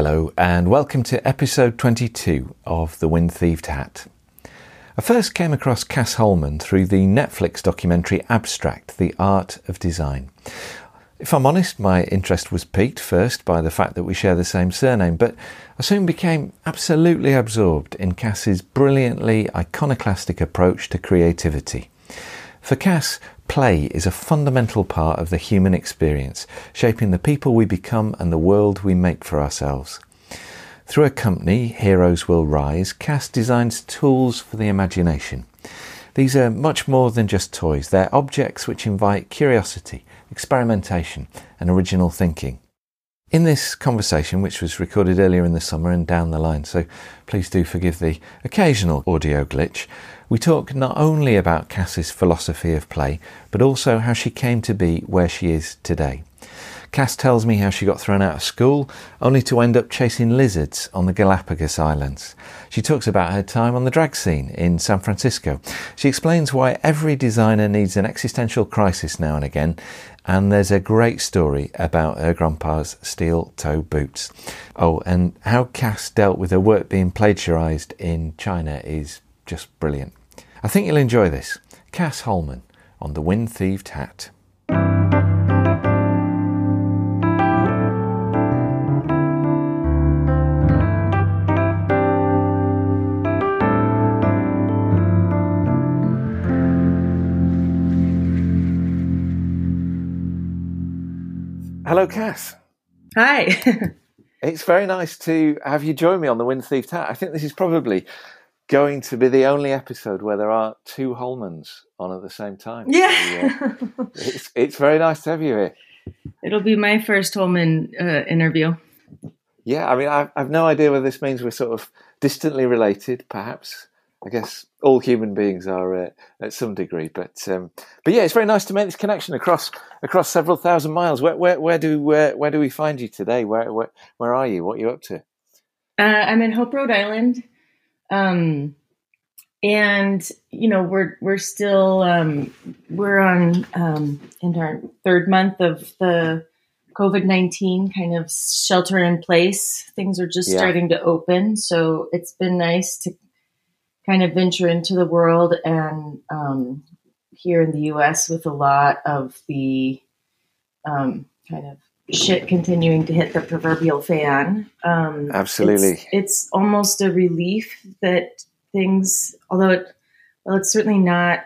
Hello, and welcome to episode 22 of The Wind Thieved Hat. I first came across Cas Holman through the Netflix documentary Abstract The Art of Design. If I'm honest, my interest was piqued first by the fact that we share the same surname, but I soon became absolutely absorbed in Cas's brilliantly iconoclastic approach to creativity. For Cas, play is a fundamental part of the human experience, shaping the people we become and the world we make for ourselves. Through a company, Heroes Will Rise, Cas designs tools for the imagination. These are much more than just toys, they're objects which invite curiosity, experimentation, and original thinking. In this conversation, which was recorded earlier in the summer and down the line, so please do forgive the occasional audio glitch, we talk not only about Cas's philosophy of play, but also how she came to be where she is today. Cas tells me how she got thrown out of school, only to end up chasing lizards on the Galapagos Islands. She talks about her time on the drag scene in San Francisco. She explains why every designer needs an existential crisis now and again, and there's a great story about her grandpa's steel toe boots. Oh, and how Cas dealt with her work being plagiarized in China is just brilliant. I think you'll enjoy this. Cas Holman on the Wind Thieved Hat. Hello, Cas. Hi. it's very nice to have you join me on the Wind Thieved Hat. I think this is probably going to be the only episode where there are two Holmans on at the same time. Yeah. So, uh, it's, it's very nice to have you here. It'll be my first Holman uh, interview. Yeah, I mean, I've, I've no idea whether this means we're sort of distantly related, perhaps. I guess all human beings are uh, at some degree, but um, but yeah, it's very nice to make this connection across across several thousand miles. Where where, where do where, where do we find you today? Where where where are you? What are you up to? Uh, I'm in Hope, Rhode Island, um, and you know we're we're still um, we're on um, in our third month of the COVID nineteen kind of shelter in place. Things are just Yeah. starting to open, so it's been nice to kind of venture into the world and um, here in the U.S. with a lot of the um, kind of shit continuing to hit the proverbial fan. Um, Absolutely. it's, it's almost a relief that things, although it, well, it's certainly not,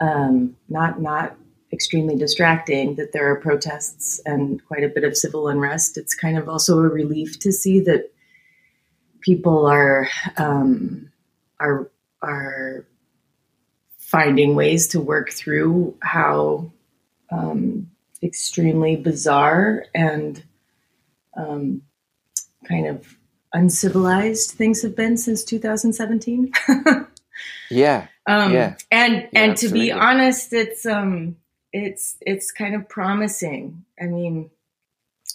um, not not extremely distracting that there are protests and quite a bit of civil unrest. It's kind of also a relief to see that people are um, are are finding ways to work through how um, extremely bizarre and um, kind of uncivilized things have been since 2017. Yeah, um, Yeah. and Yeah, and to be honest, it's um it's it's kind of promising. I mean,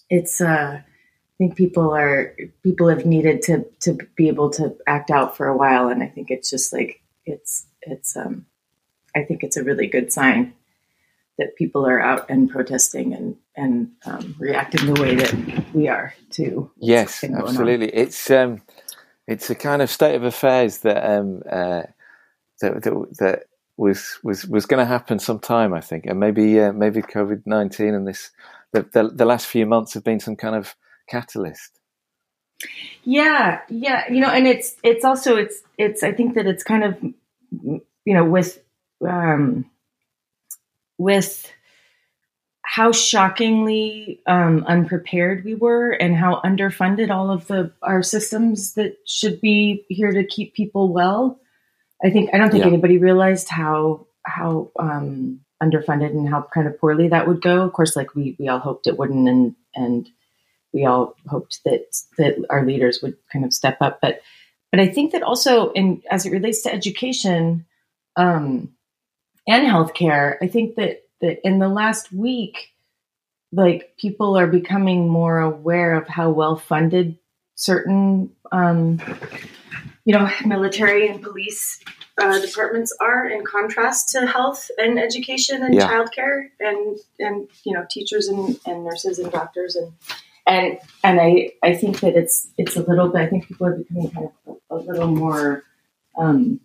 it's uh I think people are people have needed to to be able to act out for a while, and I think it's just like it's it's um I think it's a really good sign that people are out and protesting and and um, reacting the way that we are to what's yes, been going on. absolutely. It's um, it's a kind of state of affairs that um, uh, that, that that was was was going to happen sometime, I think, and maybe uh, maybe COVID nineteen and this the, the the last few months have been some kind of catalyst. Yeah, yeah, you know, and it's it's also it's it's I think that it's kind of you know with um with how shockingly um, unprepared we were and how underfunded all of the our systems that should be here to keep people well. I think I don't think Yeah. anybody realized how how um, underfunded and how kind of poorly that would go. Of course, like we we all hoped it wouldn't, and and we all hoped that that our leaders would kind of step up. But but I think that also, in as it relates to education um, and healthcare, I think that that in the last week, like people are becoming more aware of how well funded certain um, you know military and police uh, departments are in contrast to health and education and Yeah. childcare and and you know teachers and, and nurses and doctors and and and I I think that it's it's a little bit. I think people are becoming kind of a, a little more. Um,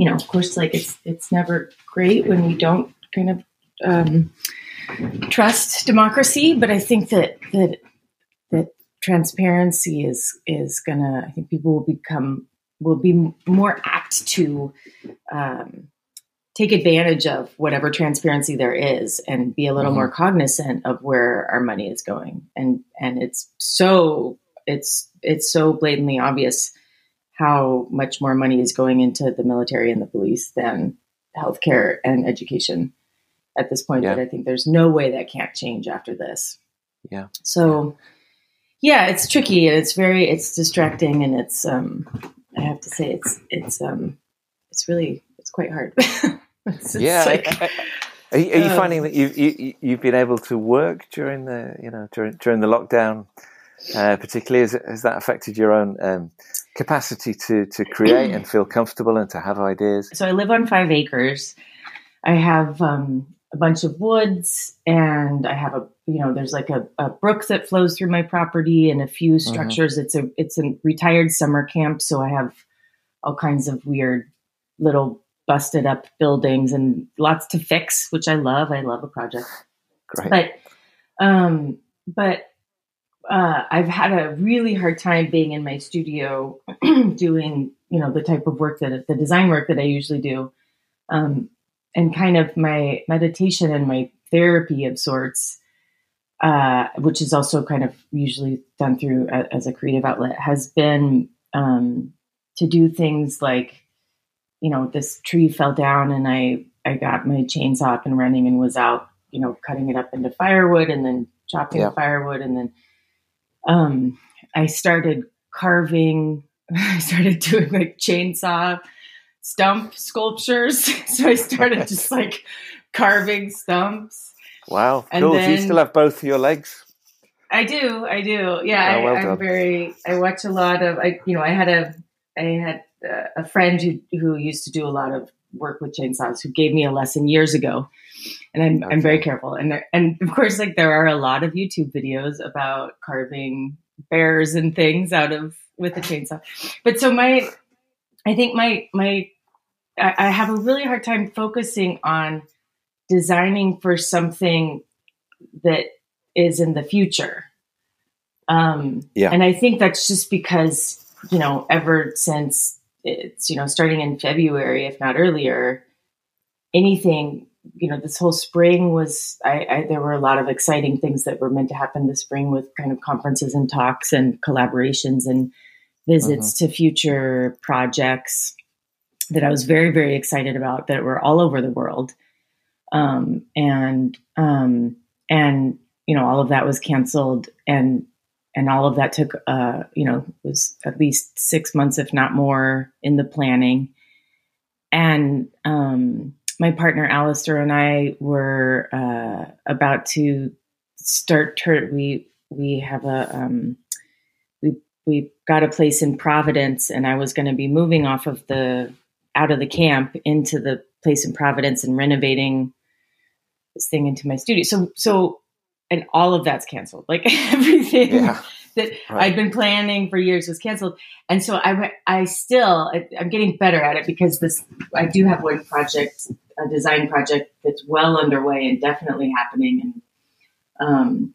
you know, of course, like it's it's never great when we don't kind of um, trust democracy, but I think that that that transparency is is gonna. I think people will become will be more apt to um, take advantage of whatever transparency there is and be a little mm-hmm. more cognizant of where our money is going and and it's so it's it's so blatantly obvious how much more money is going into the military and the police than healthcare and education at this point yeah. that I think there's no way that can't change after this. Yeah. So yeah, it's tricky and it's very it's distracting and it's um I have to say it's it's um it's really it's quite hard. it's, yeah. Like, are, you, are you um, finding that you, you you've been able to work during the you know during during the lockdown, uh, particularly has, has that affected your own um, capacity to to create and feel comfortable and to have ideas? So I live on five acres. I have um, a bunch of woods, and I have a you know there's like a, a brook that flows through my property and a few mm-hmm. structures. Mm-hmm. It's a it's a retired summer camp, so I have all kinds of weird little busted up buildings and lots to fix, which I love. I love a project. Great. But um, but uh, I've had a really hard time being in my studio doing you know the type of work that the design work that I usually do, um, and kind of my meditation and my therapy of sorts. Uh, which is also kind of usually done through a, as a creative outlet, has been um, to do things like you know, this tree fell down and I, I got my chainsaw up and running and was out, you know, cutting it up into firewood and then chopping yeah. firewood. And then um, I started carving, I started doing like chainsaw stump sculptures. so I started just like carving stumps. Wow. And cool. Then, do you still have both of your legs? I do. I do. Yeah. Oh, well I, am very, I watch a lot of, I, you know, I had a, I had a friend who who used to do a lot of work with chainsaws who gave me a lesson years ago and I'm, okay. I'm very careful and there, and of course like there are a lot of youtube videos about carving bears and things out of with a chainsaw but so my i think my my I, I have a really hard time focusing on designing for something that is in the future um yeah and i think that's just because you know ever since it's you know starting in February, if not earlier. Anything you know, this whole spring was I, I, there were a lot of exciting things that were meant to happen this spring with kind of conferences and talks and collaborations and visits mm-hmm. to future projects that I was very very excited about that were all over the world. Um, and um, and you know all of that was canceled and and all of that took uh, you know was at least six months if not more in the planning and um, my partner Alistair and I were uh, about to start ter- we we have a um, we we got a place in Providence and I was going to be moving off of the out of the camp into the place in Providence and renovating this thing into my studio so so and all of that's canceled. Like everything yeah, that right. I'd been planning for years was canceled. And so I, I still, I'm getting better at it because this, I do have one project, a design project that's well underway and definitely happening. And, um,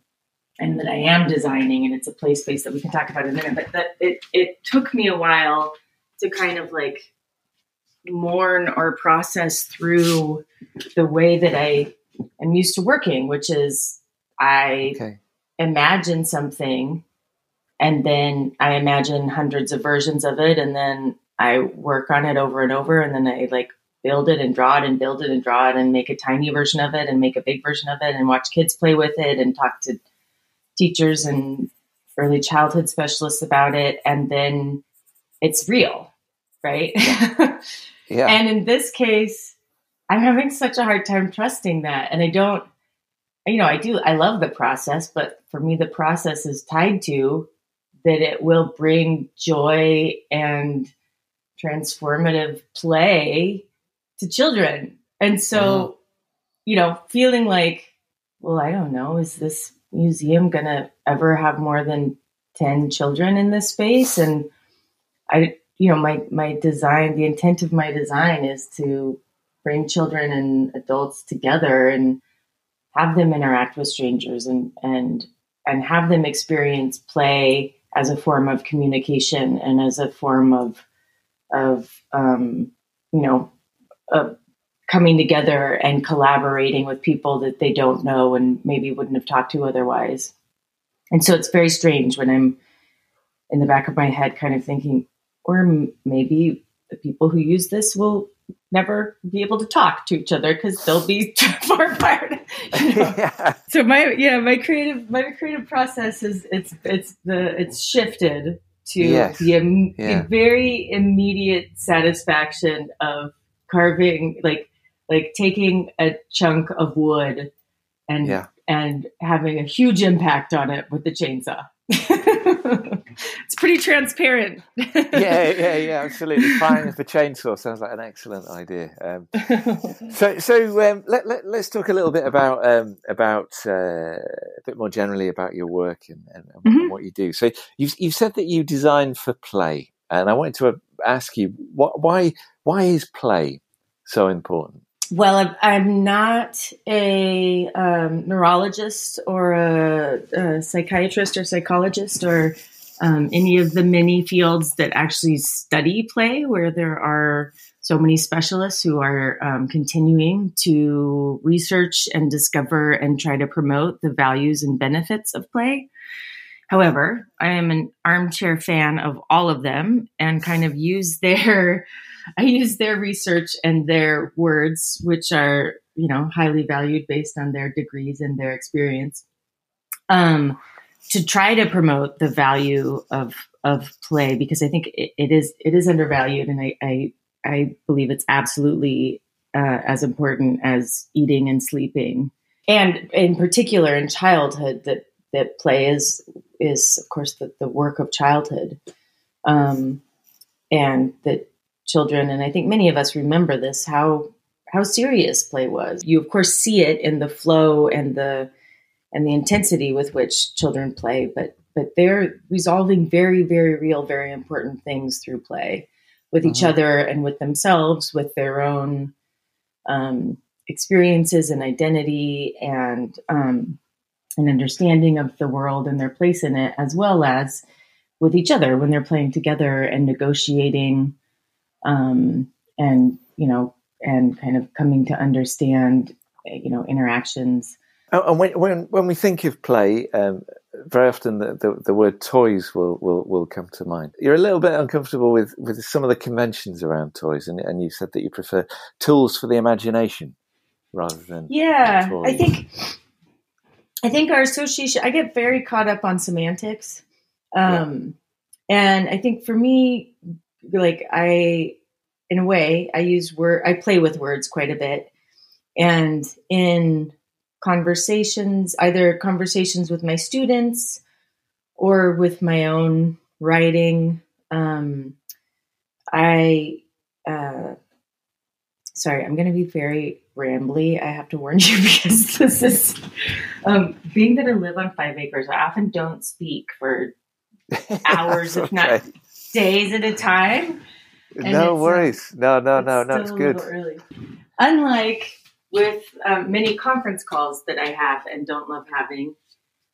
and that I am designing and it's a play space that we can talk about in a minute, but that it, it took me a while to kind of like mourn or process through the way that I am used to working, which is I okay. imagine something and then I imagine hundreds of versions of it and then I work on it over and over and then I like build it and draw it and build it and draw it and make a tiny version of it and make a big version of it and watch kids play with it and talk to teachers and early childhood specialists about it and then it's real, right? Yeah. yeah. and in this case, I'm having such a hard time trusting that and I don't you know, I do, I love the process, but for me, the process is tied to that it will bring joy and transformative play to children. And so, uh-huh. you know, feeling like, well, I don't know, is this museum going to ever have more than 10 children in this space and i you know my my design the intent of my design is to bring children and adults together and have them interact with strangers and and and have them experience play as a form of communication and as a form of of um, you know of coming together and collaborating with people that they don't know and maybe wouldn't have talked to otherwise. And so it's very strange when I'm in the back of my head kind of thinking, or m- maybe the people who use this will never be able to talk to each other because they'll be too far apart. You know? yeah. So my yeah my creative my creative process is it's it's the it's shifted to yes. the, yeah. the very immediate satisfaction of carving like like taking a chunk of wood and yeah. and having a huge impact on it with the chainsaw. it's pretty transparent. yeah, yeah, yeah, absolutely. Firing with a chainsaw sounds like an excellent idea. Um, so, so um, let, let, us talk a little bit about um, about uh, a bit more generally about your work and, and, and mm-hmm. what you do. So, you've you've said that you design for play, and I wanted to ask you what, why why is play so important? well, I'm not a um, neurologist or a, a, psychiatrist or psychologist or um, any of the many fields that actually study play, where there are so many specialists who are um, continuing to research and discover and try to promote the values and benefits of play. However, I am an armchair fan of all of them and kind of use their I use their research and their words, which are, you know, highly valued based on their degrees and their experience, um, to try to promote the value of of play because I think it, it is it is undervalued, and I I, I believe it's absolutely uh, as important as eating and sleeping, and in particular in childhood that that play is is of course the, the work of childhood, um, and that children, and I think many of us remember this, how how serious play was. You of course see it in the flow and the and the intensity with which children play, but but they're resolving very, very real, very important things through play with each uh-huh. other and with themselves, with their own um, experiences and identity and um, an understanding of the world and their place in it, as well as with each other when they're playing together and negotiating um, and you know, and kind of coming to understand, you know, interactions. Oh, and when when when we think of play, um, very often the, the, the, word toys will, will will come to mind. You're a little bit uncomfortable with, with some of the conventions around toys, and, and you said that you prefer tools for the imagination rather than yeah. Toys. I think I think our association. I get very caught up on semantics, um, yeah. and I think for me, like I, in a way, I use word, I play with words quite a bit. And in conversations, either conversations with my students or with my own writing, um, I, uh, sorry, I'm going to be very rambly. I have to warn you because this is, um, being that I live on five acres, I often don't speak for hours, if not days at a time. no uh, worries. no, no, no, no. It's good. Unlike with um, many conference calls that I have and don't love having,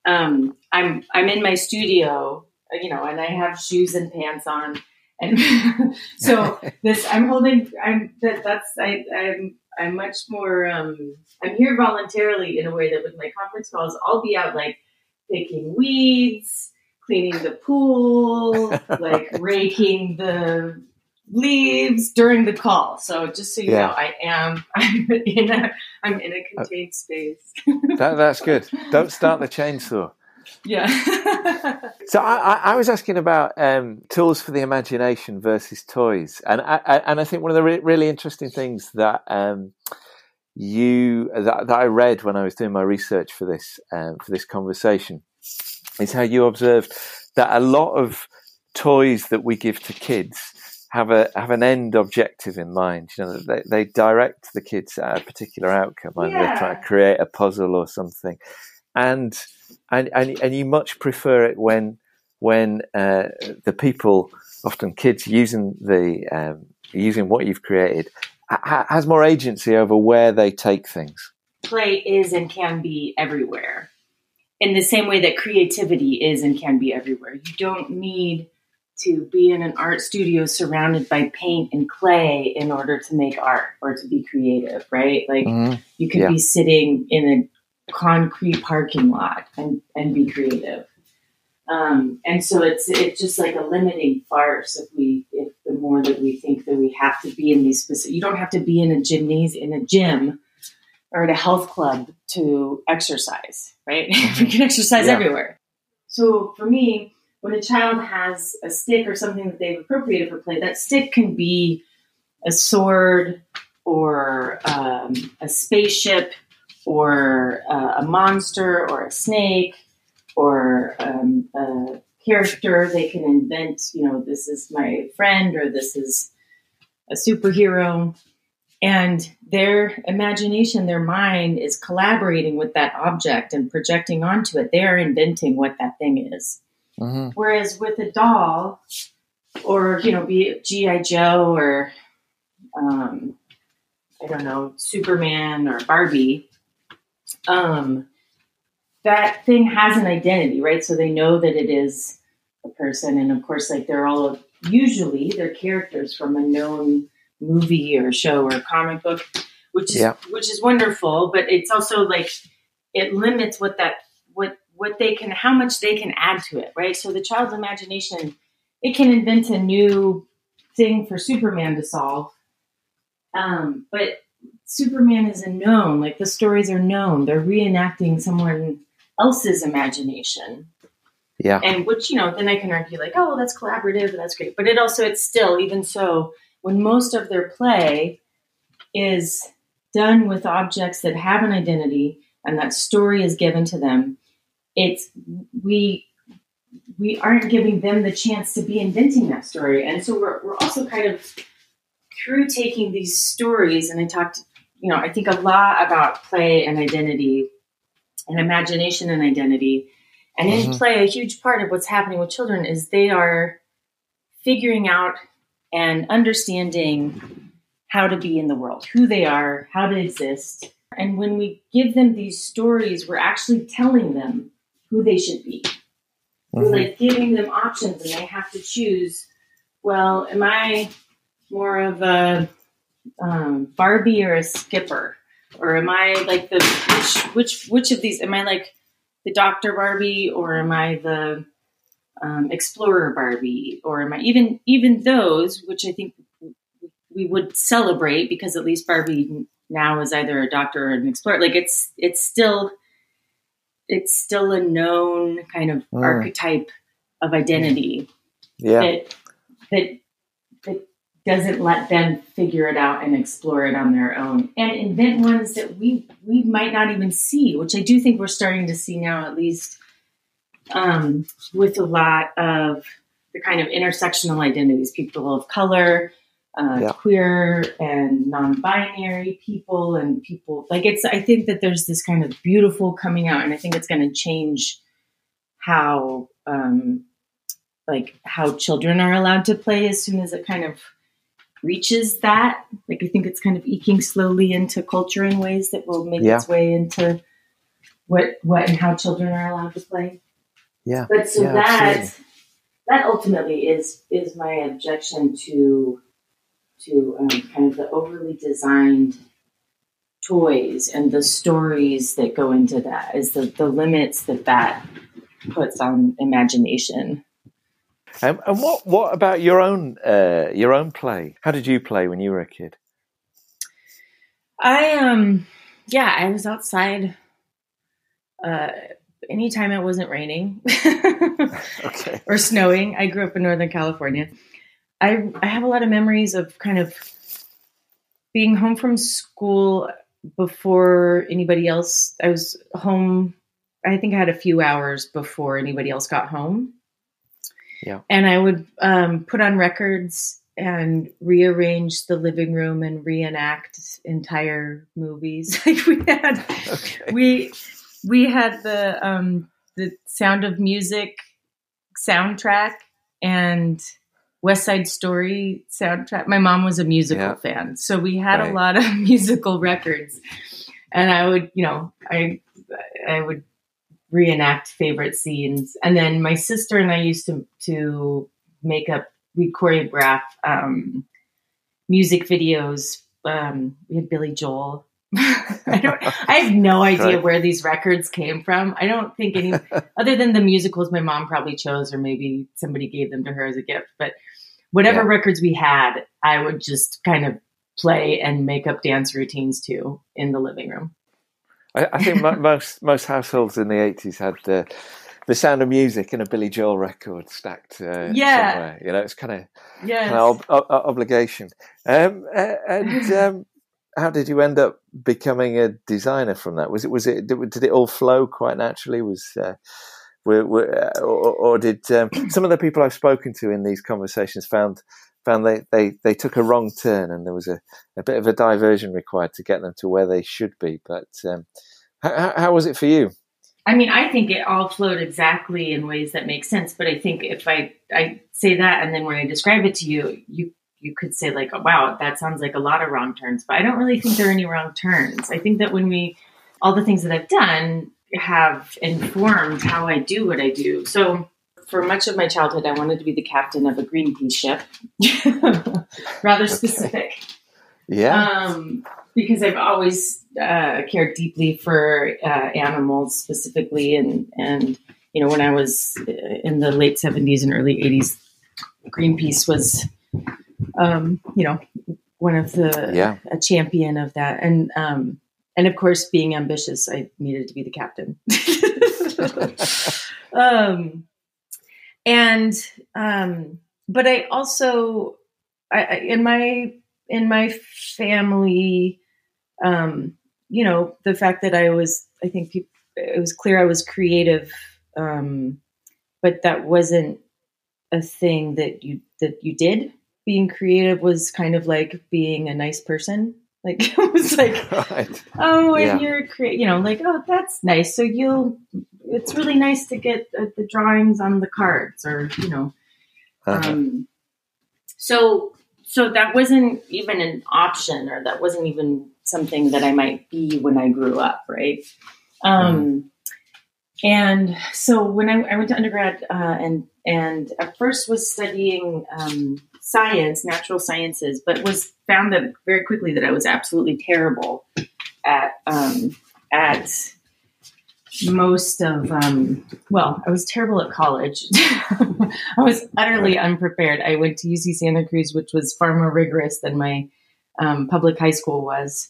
um, I'm I'm in my studio, you know, and I have shoes and pants on, and so this I'm holding. I'm that, that's I I'm I'm much more. Um, I'm here voluntarily in a way that with my conference calls, I'll be out like picking weeds cleaning the pool, like raking the leaves during the call. So just so you yeah. know, I am I'm in a I'm in a contained space. that, that's good. Don't start the chainsaw. Yeah. so I, I, was asking about um, tools for the imagination versus toys, and I, I, and I think one of the re- really interesting things that um, you that, that, I read when I was doing my research for this um, for this conversation is how you observed that a lot of toys that we give to kids have a have an end objective in mind. You know, they, they direct the kids at a particular outcome, yeah. they're trying to create a puzzle or something. And and and and you much prefer it when when uh, the people, often kids, using the um, using what you've created, ha- has more agency over where they take things. Play is and can be everywhere, in the same way that creativity is and can be everywhere. You don't need to be in an art studio surrounded by paint and clay in order to make art or to be creative, right? Like mm-hmm. you could yeah. be sitting in a concrete parking lot and, and be creative. Um, and so it's it's just like a limiting farce if we if the more that we think that we have to be in these specific you don't have to be in a gymnasium in a gym or at a health club to exercise, right? You can exercise yeah. everywhere. So for me, when a child has a stick or something that they've appropriated for play, that stick can be a sword or um, a spaceship or uh, a monster or a snake or um, a character. They can invent, you know, this is my friend or this is a superhero. And their imagination, their mind is collaborating with that object and projecting onto it. They are inventing what that thing is. Mm-hmm. Whereas with a doll, or you know, be it GI Joe or um, I don't know, Superman or Barbie, um, that thing has an identity, right? So they know that it is a person, and of course, like they're all usually they're characters from a known movie or show or comic book, which is yeah. which is wonderful. But it's also like it limits what that what what they can, how much they can add to it, right? So the child's imagination, it can invent a new thing for Superman to solve. Um, but Superman is a known, like the stories are known. They're reenacting someone else's imagination. Yeah. And which, you know, then I can argue like, oh, that's collaborative, and that's great. But it also, it's still, even so, when most of their play is done with objects that have an identity and that story is given to them, it's we we aren't giving them the chance to be inventing that story. And so we're, we're also kind of through taking these stories, and I talked, you know, I think a lot about play and identity and imagination and identity. And mm-hmm. in play, a huge part of what's happening with children is they are figuring out and understanding how to be in the world, who they are, how to exist. And when we give them these stories, we're actually telling them who they should be. Mm-hmm. We're like giving them options and they have to choose. Well, am I more of a um, Barbie or a Skipper? Or am I like the which which which of these am I like the Doctor Barbie or am I the um, Explorer Barbie or am I even even those which I think we would celebrate because at least Barbie now is either a doctor or an explorer. Like it's it's still it's still a known kind of mm. archetype of identity yeah. that, that that doesn't let them figure it out and explore it on their own and invent ones that we we might not even see, which I do think we're starting to see now, at least um, with a lot of the kind of intersectional identities, people of color, uh, yeah. queer and non-binary people and people like it's i think that there's this kind of beautiful coming out and i think it's going to change how um like how children are allowed to play as soon as it kind of reaches that like i think it's kind of eking slowly into culture in ways that will make yeah. its way into what what and how children are allowed to play yeah but so yeah, that absolutely. that ultimately is is my objection to to um, kind of the overly designed toys and the stories that go into that is the, the limits that that puts on imagination. Um, and what what about your own uh, your own play? How did you play when you were a kid? I um yeah, I was outside uh anytime it wasn't raining okay. or snowing. I grew up in Northern California. I I have a lot of memories of kind of being home from school before anybody else. I was home. I think I had a few hours before anybody else got home. Yeah, and I would um, put on records and rearrange the living room and reenact entire movies. like we had, okay. we we had the um, the Sound of Music soundtrack and West Side Story soundtrack. My mom was a musical yeah. fan, so we had right. a lot of musical records. And I would, you know, I I would reenact favorite scenes, and then my sister and I used to to make up. We choreograph um, music videos. Um, we had Billy Joel I don't. I have no idea right. where these records came from. I don't think any, other than the musicals my mom probably chose, or maybe somebody gave them to her as a gift. But whatever yeah. records we had, I would just kind of play and make up dance routines too in the living room. I, I think most most households in the eighties had the the sound of music and a Billy Joel record stacked. Uh, yeah, somewhere. you know, it's kind of yeah, kind of ob- ob- obligation. Um, and um, how did you end up becoming a designer from that? Was it was it did, it all flow quite naturally? Was uh, were, were, or, or, did um, some of the people I've spoken to in these conversations found found they, they, they took a wrong turn and there was a, a bit of a diversion required to get them to where they should be. But um, how, how was it for you? I mean, I think it all flowed exactly in ways that make sense. But I think if I I say that and then when I describe it to you, you you could say like, oh, wow, that sounds like a lot of wrong turns, but I don't really think there are any wrong turns. I think that when we, all the things that I've done have informed how I do what I do. So for much of my childhood, I wanted to be the captain of a Greenpeace ship, rather specific. Yeah. Um, because I've always uh, cared deeply for uh, animals specifically, and and you know when I was in the late seventies and early eighties, Greenpeace was um, you know, one of the yeah. a champion of that, and um, and of course, being ambitious, I needed to be the captain. um, and um, but I also, I, in my in my family, um, you know, the fact that I was, I think people, it was clear I was creative, um, but that wasn't a thing that you that you did being creative was kind of like being a nice person. Like it was like, right. oh, and yeah. you're create, you know, like oh, that's nice. So you'll, it's really nice to get uh, the drawings on the cards, or you know, uh-huh. um, so so that wasn't even an option, or that wasn't even something that I might be when I grew up, right? Um, mm. And so when I, I went to undergrad, uh, and and at first was studying um, science, natural sciences, but was found that very quickly that I was absolutely terrible at um, at most of um, well, I was terrible at college. I was utterly unprepared. I went to UC Santa Cruz, which was far more rigorous than my um, public high school was.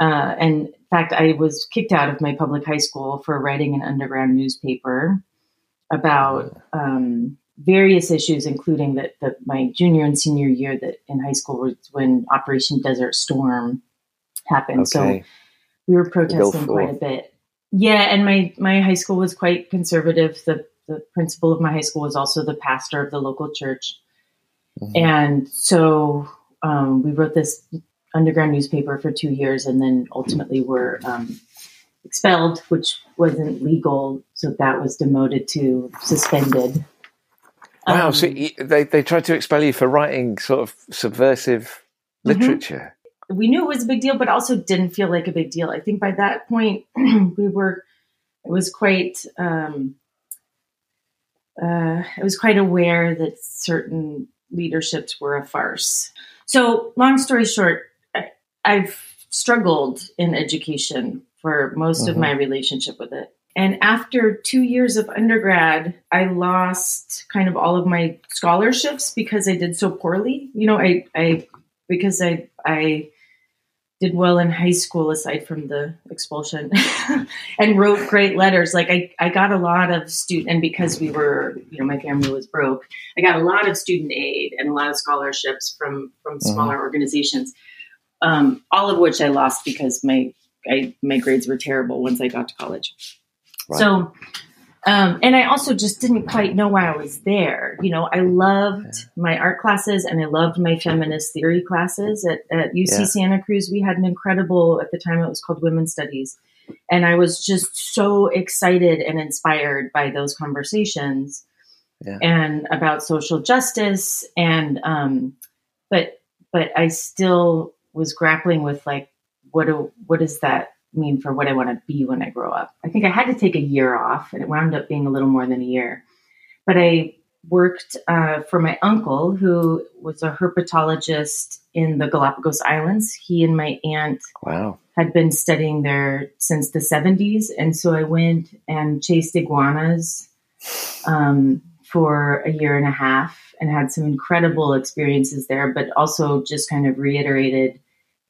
Uh, and in fact, I was kicked out of my public high school for writing an underground newspaper about um, various issues, including that, that my junior and senior year that in high school was when Operation Desert Storm happened. Okay. So we were protesting quite a bit. Yeah, and my my high school was quite conservative. The the principal of my high school was also the pastor of the local church, mm-hmm. and so um, we wrote this underground newspaper for two years, and then ultimately were um, expelled, which wasn't legal. So that was demoted to suspended. Wow! Um, so they they tried to expel you for writing sort of subversive mm-hmm. literature. We knew it was a big deal, but also didn't feel like a big deal. I think by that point we were. It was quite. Um, uh, I was quite aware that certain leaderships were a farce. So, long story short, I, I've struggled in education for most of mm-hmm. my relationship with it. And after two years of undergrad, I lost kind of all of my scholarships because I did so poorly. You know, I, I because I I did well in high school aside from the expulsion and wrote great letters. Like I, I got a lot of student and because we were, you know, my family was broke, I got a lot of student aid and a lot of scholarships from from mm-hmm. smaller mm-hmm. organizations. Um, all of which I lost because my I, my grades were terrible once I got to college. Right. So, um, and I also just didn't quite know why I was there. You know, I loved yeah. my art classes and I loved my feminist theory classes at, at UC yeah. Santa Cruz. We had an incredible, at the time it was called Women's Studies. and I was just so excited and inspired by those conversations yeah. and about social justice and um, but but I still was grappling with like what do what does that mean for what I want to be when I grow up. I think I had to take a year off, and it wound up being a little more than a year. But I worked uh, for my uncle, who was a herpetologist in the Galapagos Islands. He and my aunt wow. had been studying there since the 70s. And so I went and chased iguanas um, for a year and a half and had some incredible experiences there, but also just kind of reiterated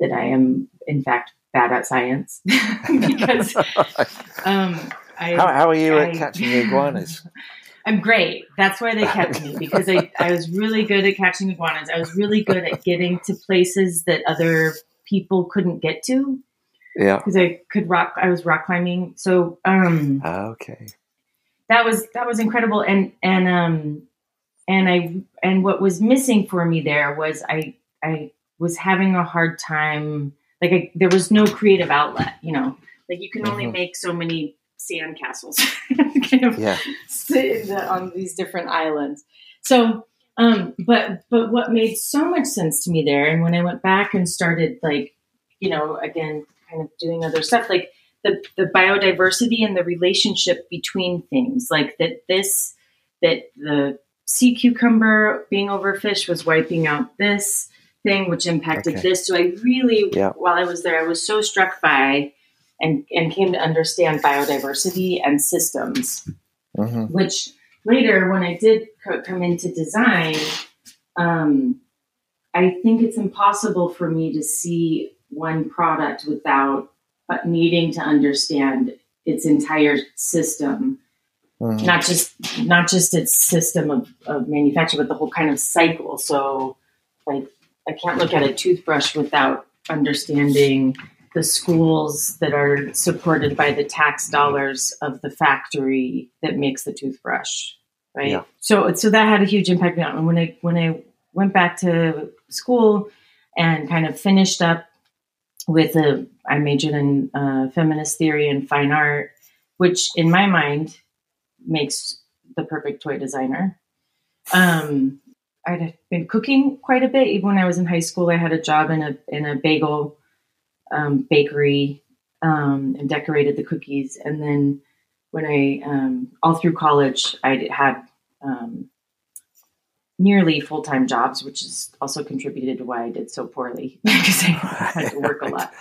that I am, in fact, bad at science because um, I, how, how, are you I, at catching iguanas? I'm great. That's why they kept me because I, I was really good at catching iguanas. I was really good at getting to places that other people couldn't get to. Yeah. Because I could rock I was rock climbing. So um okay. That was that was incredible and and um and I and what was missing for me there was I I was having a hard time like I, there was no creative outlet, you know. Like you can only mm-hmm. make so many sand castles kind of yeah. on these different islands. So, um, but but what made so much sense to me there, and when I went back and started like, you know, again, kind of doing other stuff, like the the biodiversity and the relationship between things, like that this that the sea cucumber being overfished was wiping out this thing, which impacted okay. this. So I really, yeah. while I was there, I was so struck by and, and came to understand biodiversity and systems, mm-hmm. which later, when I did co- come into design, um, I think it's impossible for me to see one product without needing to understand its entire system. Mm-hmm. Not just not just its system of, of manufacture, but the whole kind of cycle. So, like, I can't look at a toothbrush without understanding the schools that are supported by the tax dollars of the factory that makes the toothbrush right yeah. so so that had a huge impact on me when i when i went back to school and kind of finished up with a i majored in uh, feminist theory and fine art which in my mind makes the perfect toy designer um, i'd been cooking quite a bit even when i was in high school i had a job in a in a bagel um, bakery um, and decorated the cookies. And then when I, um, all through college, I had um, nearly full time jobs, which has also contributed to why I did so poorly because I had to work a lot.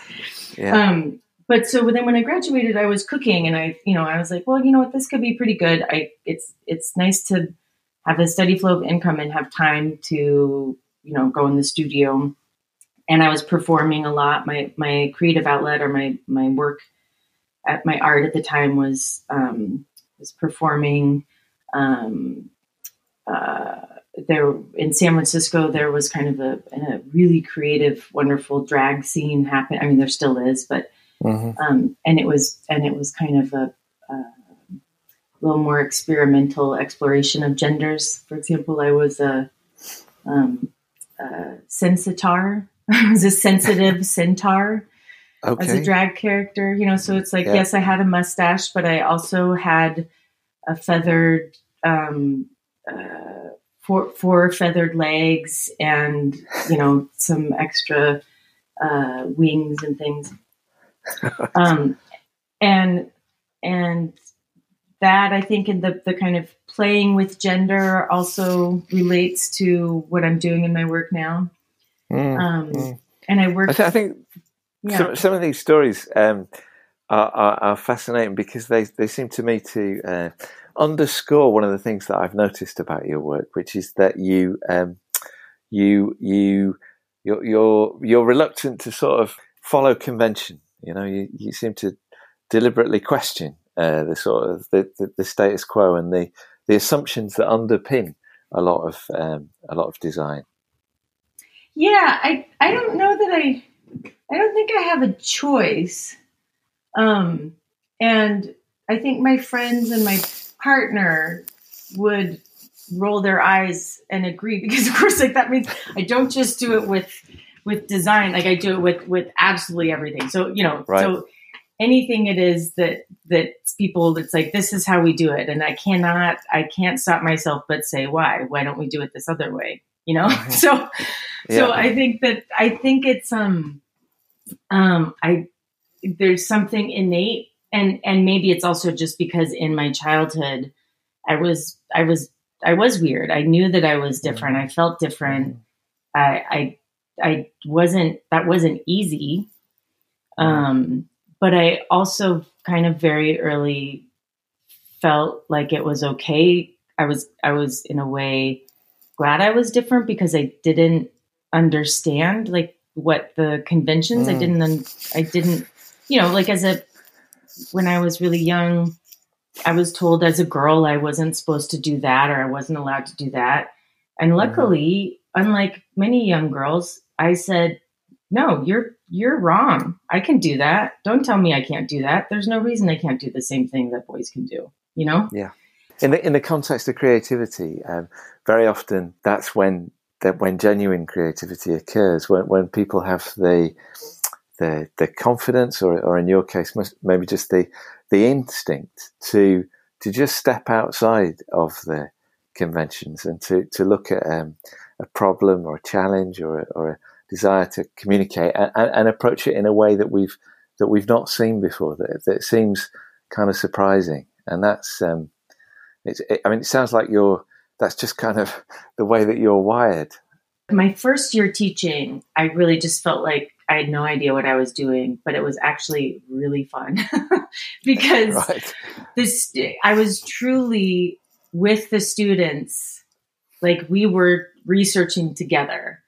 Yeah. Um, but so then when I graduated, I was cooking, and I, you know, I was like, well, you know what, this could be pretty good. I, it's, it's nice to have a steady flow of income and have time to, you know, go in the studio and I was performing a lot. My my creative outlet or my my work at my art at the time was um, was performing. Um, uh, there in San Francisco, there was kind of a, a, really creative, wonderful drag scene happen. I mean, there still is, but mm-hmm. um, and it was and it was kind of a, a, little more experimental exploration of genders. For example, I was a, um, a sensitar was a sensitive centaur okay. as a drag character. You know, so it's like yeah. yes, I had a mustache, but I also had a feathered, um, uh, four, four feathered legs, and you know some extra uh, wings and things. um, and and that I think in the the kind of playing with gender also relates to what I'm doing in my work now. Mm, um, mm. And I work. I, th- I think yeah. some, some, of these stories um, are, are, are, fascinating because they, they seem to me to uh, underscore one of the things that I've noticed about your work, which is that you um, you you you're, you're you're reluctant to sort of follow convention. You know, you, you seem to deliberately question uh, the sort of the, the, the, status quo and the the assumptions that underpin a lot of um, a lot of design. Yeah, I I don't know that I I don't think I have a choice. Um and I think my friends and my partner would roll their eyes and agree because of course like that means I don't just do it with with design like I do it with with absolutely everything. So, you know, right. so anything it is that that people it's like this is how we do it. And i cannot i can't stop myself but say why? Why don't we do it this other way? You know? So yeah. so i think that i think it's um um i there's something innate and and maybe it's also just because in my childhood i was i was i was weird. I knew that i was different. I felt different. I i i wasn't that wasn't easy. Um but i also kind of very early felt like it was okay i was i was in a way glad i was different because i didn't understand like what the conventions mm. i didn't i didn't you know like as a when I was really young, I was told as a girl I wasn't supposed to do that or I wasn't allowed to do that. And mm-hmm. luckily, mm-hmm. unlike many young girls, I said, "No, you're you're wrong. I can do that. Don't tell me I can't do that. There's no reason I can't do the same thing that boys can do." You know? Yeah. In the in the context of creativity, um, very often that's when that when genuine creativity occurs. When when people have the the the confidence, or or in your case, maybe just the the instinct to to just step outside of the conventions and to to look at um, a problem or a challenge or or a desire to communicate and, and, approach it in a way that we've that we've not seen before. That, that seems kind of surprising, and that's um, it's. It, I mean, it sounds like you're. That's just kind of the way that you're wired. My first year teaching, I really just felt like I had no idea what I was doing, but it was actually really fun because right. this I was truly with the students like we were researching together,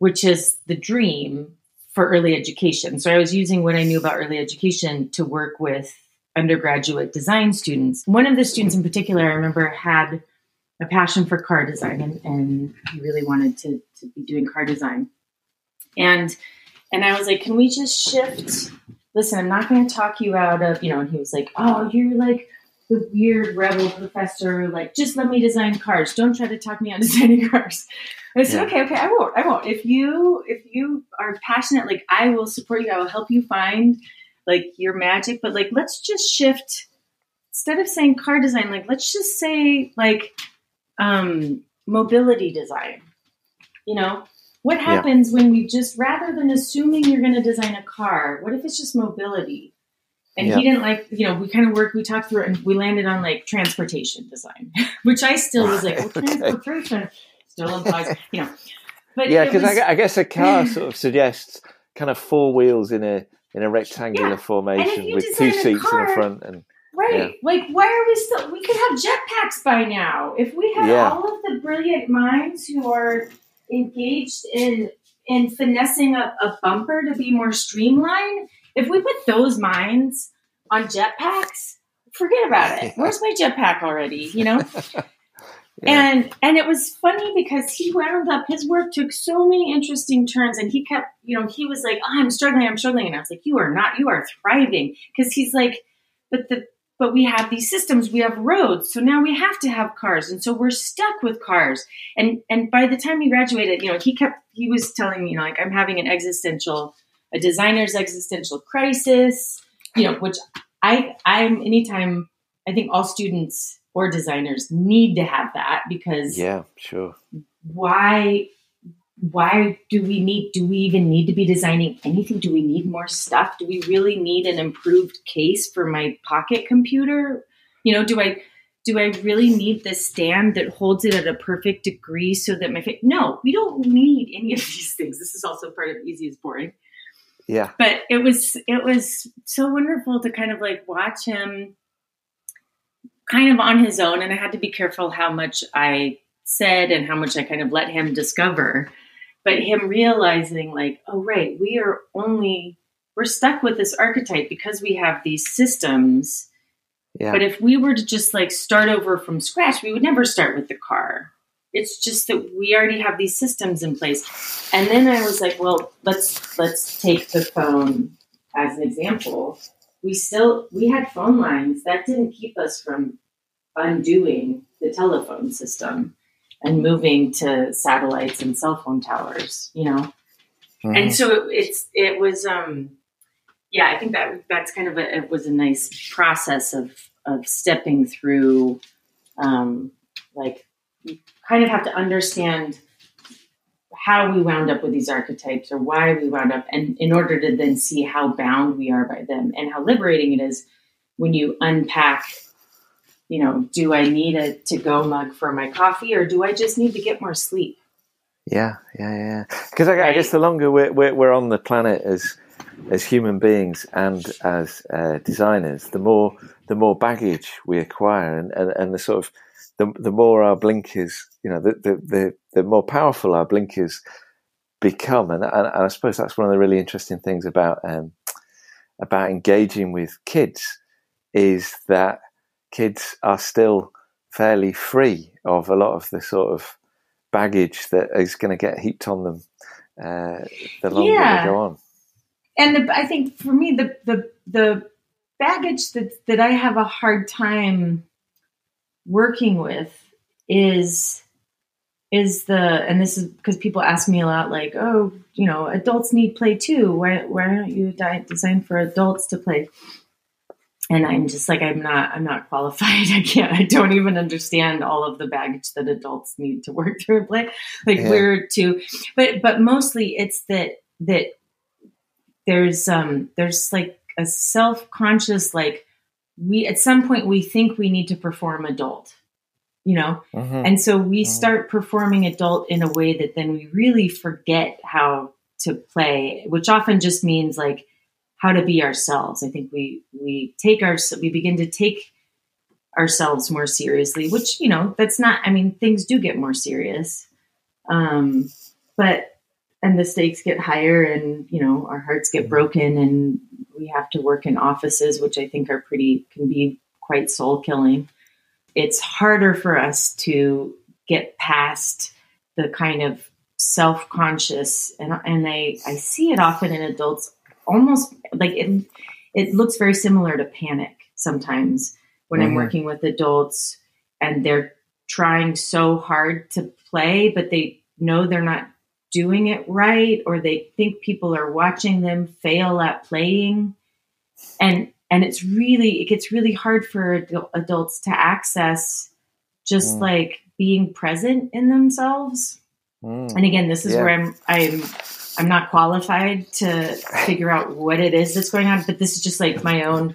which is the dream for early education. So I was using what I knew about early education to work with undergraduate design students. One of the students in particular I remember had a passion for car design and, and he really wanted to, to be doing car design. And and I was like, can we just shift? Listen, I'm not going to talk you out of, you know, and he was like, oh, you're like the weird rebel professor. Like, just let me design cars. Don't try to talk me out of designing cars. I said, yeah. okay, okay, I won't, I won't. If you, if you are passionate, like I will support you. I will help you find like your magic, but like, let's just shift instead of saying car design, like, let's just say like, um, mobility design, you know, what happens yeah. when we just, rather than assuming you're going to design a car, what if it's just mobility? And yeah. he didn't like, you know, we kind of worked, we talked through it and we landed on like transportation design, which I still was like, well, transportation still implies, you know. But yeah, because I, I, guess a car sort of suggests kind of four wheels in a in a rectangular yeah. formation with two seats car, in the front and right yeah. like why are we still we could have jetpacks by now if we had yeah. all of the brilliant minds who are engaged in in finessing a, a bumper to be more streamlined, if we put those minds on jetpacks, forget about it. Where's my jetpack already? You know? And and it was funny because he wound up his work took so many interesting turns and he kept, you know, he was like, oh, I'm struggling, I'm struggling. And I was like, You are not, you are thriving. Because he's like, but the but we have these systems we have roads so now we have to have cars and so we're stuck with cars and and by the time he graduated you know he kept he was telling me you know like i'm having an existential a designer's existential crisis you know which i i'm anytime i think all students or designers need to have that because yeah sure. why why do we need do we even need to be designing anything? Do we need more stuff? Do we really need an improved case for my pocket computer? You know do i do i really need this stand that holds it at a perfect degree so that my face no we don't need any of these things. This is also part of easy is boring. Yeah. But it was it was so wonderful to kind of like watch him kind of on his own and i had to be careful how much i said and how much i kind of let him discover. But him realizing like oh right we are only we're stuck with this archetype because we have these systems. Yeah. but if we were to just like start over from scratch we would never start with the car. It's just that we already have these systems in place. And then i was like well let's let's take the phone as an example we still we had phone lines that didn't keep us from undoing the telephone system and moving to satellites and cell phone towers, you know. Mm-hmm. And so it, it's it was um yeah, I think that that's kind of a it was a nice process of of stepping through, um, like you kind of have to understand how we wound up with these archetypes or why we wound up, and in order to then see how bound we are by them and how liberating it is when you unpack. You know, do I need a to go mug for my coffee, or do I just need to get more sleep? Yeah, yeah, yeah. Because I, I, guess the longer we're, we're, we're on the planet as as human beings and as uh, designers, the more the more baggage we acquire, and, and, and the sort of the, the more our blinkers, you know, the, the, the, the more powerful our blinkers become, and, and, and, I suppose that's one of the really interesting things about um, about engaging with kids is that kids are still fairly free of a lot of the sort of baggage that is going to get heaped on them uh, the longer yeah. they go on and the, I think for me the the the baggage that that I have a hard time working with is is the and this is because people ask me a lot like oh you know adults need play too. Why why don't you design for adults to play? And i'm just like i'm not i'm not qualified. I can't i don't even understand all of the baggage that adults need to work through and play. Like yeah. we're too but but mostly it's that that there's um there's like a self-conscious like we at some point we think we need to perform adult you know mm-hmm. and so we mm-hmm. start performing adult in a way that then we really forget how to play which often just means like how to be ourselves i think we we take our we begin to take ourselves more seriously which you know that's not i mean things do get more serious um but and the stakes get higher and you know our hearts get broken and we have to work in offices which i think are pretty can be quite soul killing it's harder for us to get past the kind of self-conscious and and i i see it often in adults almost like it it looks very similar to panic sometimes when mm-hmm. i'm working with adults and they're trying so hard to play but they know they're not doing it right or they think people are watching them fail at playing and and it's really it gets really hard for adults to access just mm. like being present in themselves mm. and again this is yeah. where i'm i'm i'm not qualified to figure out what it is that's going on but this is just like my own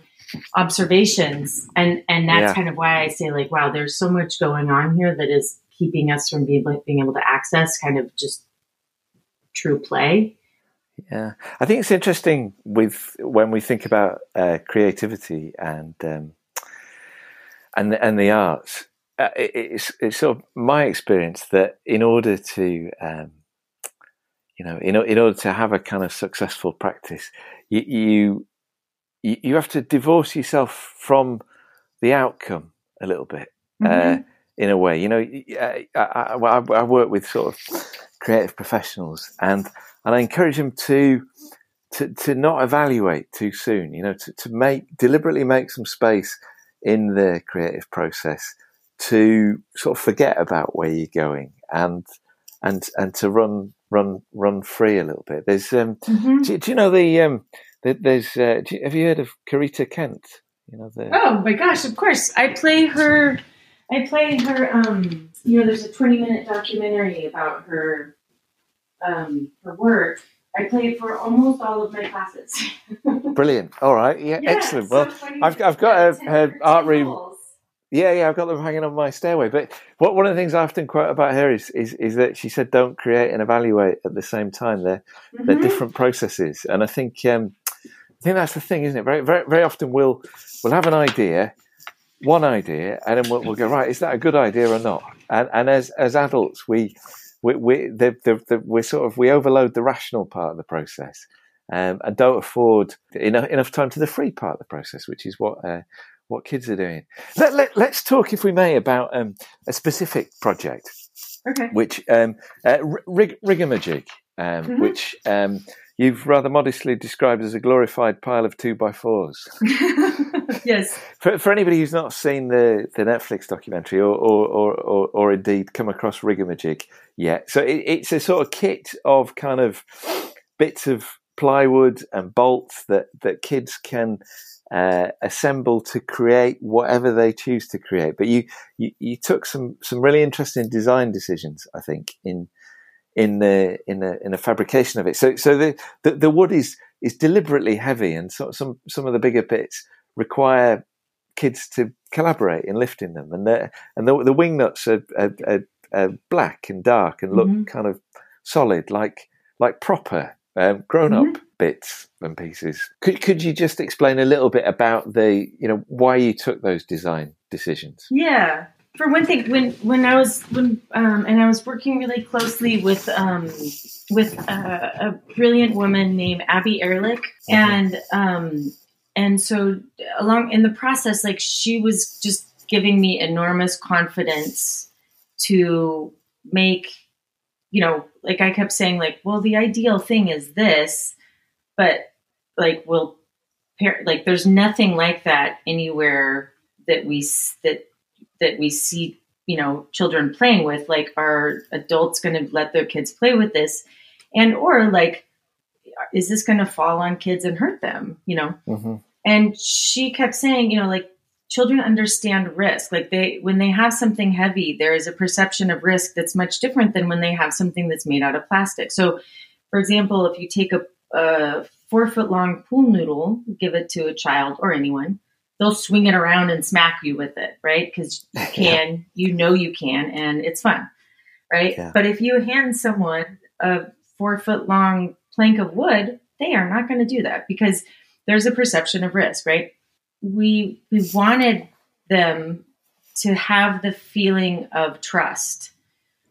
observations and and that's yeah. kind of why i say like wow there's so much going on here that is keeping us from being, being able to access kind of just true play. Yeah, I think it's interesting with when we think about uh, creativity and um, and and the arts. Uh, it, it's it's sort of my experience that in order to um, you know in in order to have a kind of successful practice, you you you have to divorce yourself from the outcome a little bit. Uh, mm-hmm. Uh, in a way, you know, I, I, I work with sort of creative professionals, and and I encourage them to to to not evaluate too soon. You know, to, to make deliberately make some space in the creative process to sort of forget about where you're going and and and to run run run free a little bit. There's um, mm-hmm. do, do, you know the um, there's uh, you, have you heard of Corita Kent? You know the oh my gosh, of course I play her. I play her. Um, you know, there's a 20 minute documentary about her um, her work. I played for almost all of my classes. Brilliant. All right. Yeah. yeah excellent. Well, so I've, I've got a, a art room. Yeah, yeah, I've got them hanging on my stairway. But what one of the things I often quote about her is is, is that she said, "Don't create and evaluate at the same time. They're mm-hmm. they're different processes." And I think um, I think that's the thing, isn't it? Very very very often we'll we'll have an idea, one idea, and then we'll, we'll go right. Is that a good idea or not? And and as as adults, we we we the, the, the, we sort of we overload the rational part of the process. Um, and don't afford enough, enough time to the free part of the process, which is what uh, what kids are doing. Let, let, us talk, if we may, about um, a specific project, okay. which um, uh, rig, Rigamajig, um, mm-hmm. which um, you've rather modestly described as a glorified pile of two by fours. yes. For, for anybody who's not seen the, the Netflix documentary or, or, or, or, or indeed come across Rigamajig yet, so it, it's a sort of kit of kind of bits of plywood and bolts that that kids can uh, assemble to create whatever they choose to create. But you, you you took some some really interesting design decisions, I think, in in the in a in a fabrication of it. So so the the, the wood is is deliberately heavy, and so, some some of the bigger bits require kids to collaborate in lifting them, and the and the, the wing nuts are, are, are, are, black and dark and look mm-hmm. kind of solid, like like proper um, grown up mm-hmm. bits and pieces. Could could you just explain a little bit about the you know why you took those design decisions? Yeah, for one thing, when when I was when um, and I was working really closely with um, with a, a brilliant woman named Abby Ehrlich, mm-hmm. and um, and so along in the process, like she was just giving me enormous confidence to make, you know, like I kept saying, like, well, the ideal thing is this, but like, we'll like there's nothing like that anywhere that we that that we see you know children playing with like are adults going to let their kids play with this? And or like is this going to fall on kids and hurt them you know mm-hmm. and she kept saying you know like children understand risk like they when they have something heavy there is a perception of risk that's much different than when they have something that's made out of plastic so for example if you take a, a four foot long pool noodle give it to a child or anyone they'll swing it around and smack you with it, right? Because you can, yeah. you know you can, and it's fun, right? Yeah. But if you hand someone a four foot long plank of wood, they are not going to do that because there's a perception of risk, right? We we wanted them to have the feeling of trust.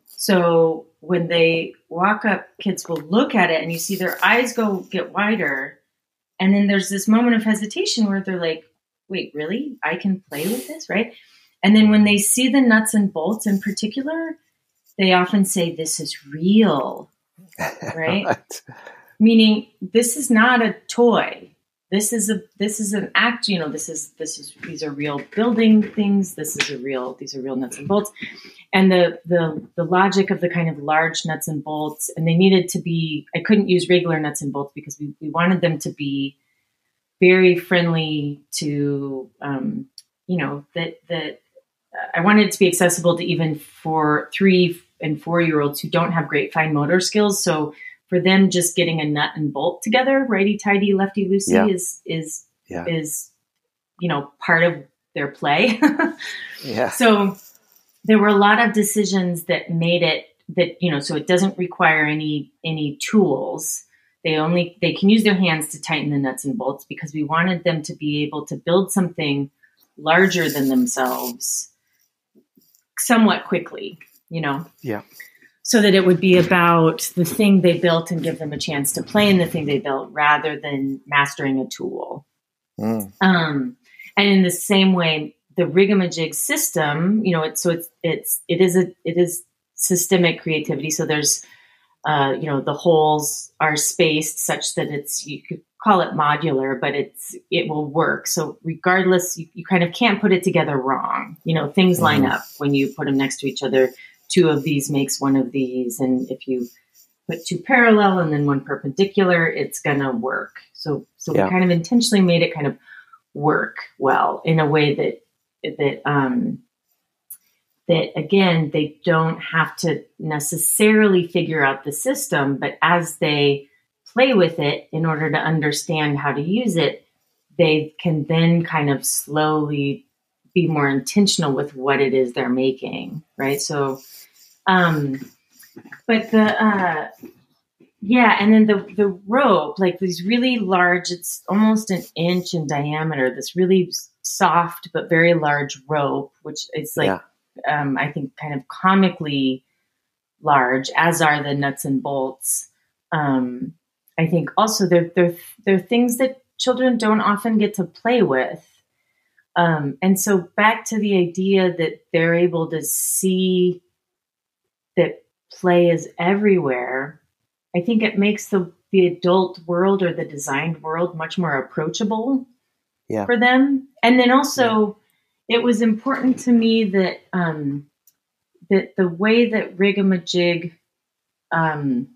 So when they walk up, kids will look at it and you see their eyes go get wider. And then there's this moment of hesitation where they're like, wait, really? I can play with this, right? And then when they see the nuts and bolts in particular, they often say, This is real, right? right? Meaning, this is not a toy. This is a this is an act. You know, this is this is these are real building things. This is a real these are real nuts and bolts, and the the the logic of the kind of large nuts and bolts. And they needed to be. I couldn't use regular nuts and bolts because we we wanted them to be very friendly to um, you know that that I wanted it to be accessible to even for three and four year olds who don't have great fine motor skills. So for them, just getting a nut and bolt together, righty tighty, lefty loosey, yeah. is is yeah. is you know part of their play. yeah. So there were a lot of decisions that made it that you know so it doesn't require any any tools they only they can use their hands to tighten the nuts and bolts because we wanted them to be able to build something larger than themselves somewhat quickly, you know. Yeah. So that it would be about the thing they built and give them a chance to play in the thing they built rather than mastering a tool. Mm. Um, and in the same way, the Rigamajig system, you know, it's so it's it's it is a it is systemic creativity. So there's uh, you know the holes are spaced such that it's you could call it modular but it's it will work so regardless you, you kind of can't put it together wrong you know things line mm-hmm. up when you put them next to each other two of these makes one of these and if you put two parallel and then one perpendicular it's gonna work so so yeah. we kind of intentionally made it kind of work well in a way that that um that again they don't have to necessarily figure out the system but as they play with it in order to understand how to use it they can then kind of slowly be more intentional with what it is they're making right so um but the uh yeah and then the the rope like these really large it's almost an inch in diameter this really soft but very large rope which is like yeah um, I think, kind of comically large, as are the nuts and bolts. Um, I think also they're, they're, they're things that children don't often get to play with. Um, and so back to the idea that they're able to see that play is everywhere, I think it makes the, the adult world or the designed world much more approachable yeah. for them. And then also, it was important to me that um, that the way that Rigamajig um,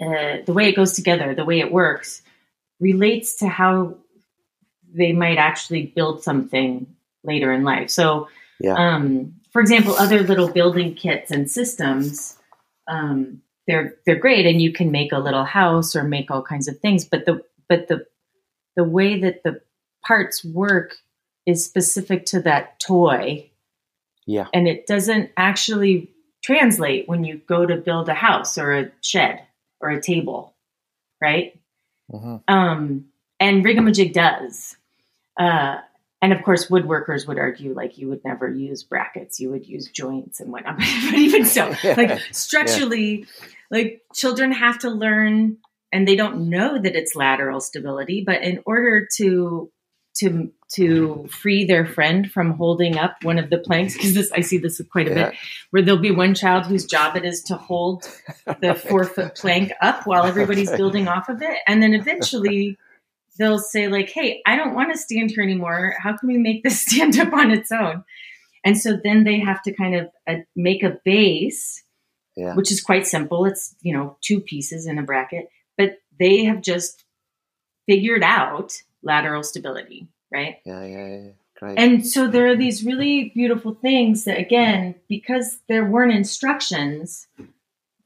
uh, the way it goes together, the way it works, relates to how they might actually build something later in life. So, Yeah. um, for example, other little building kits and systems, um, they're they're great, and you can make a little house or make all kinds of things. But the but the the way that the parts work is specific to that toy, Yeah. and it doesn't actually translate when you go to build a house or a shed or a table, right? hmm Um, and Rigamajig does. Uh, and of course, woodworkers would argue like you would never use brackets, you would use joints and whatnot. but even so, like structurally, like children have to learn, and they don't know that it's lateral stability. But in order to to to free their friend from holding up one of the planks, because this I see this quite a Yeah. bit, where there'll be one child whose job it is to hold the four foot plank up while everybody's building off of it. And then eventually they'll say, like, hey, I don't want to stand here anymore. How can we make this stand up on its own? And so then they have to kind of uh, make a base, Yeah. which is quite simple. It's, you know, two pieces in a bracket, but they have just figured out lateral stability, right? Yeah. Yeah. Yeah. Great. And so there are these really beautiful things that, again, because there weren't instructions,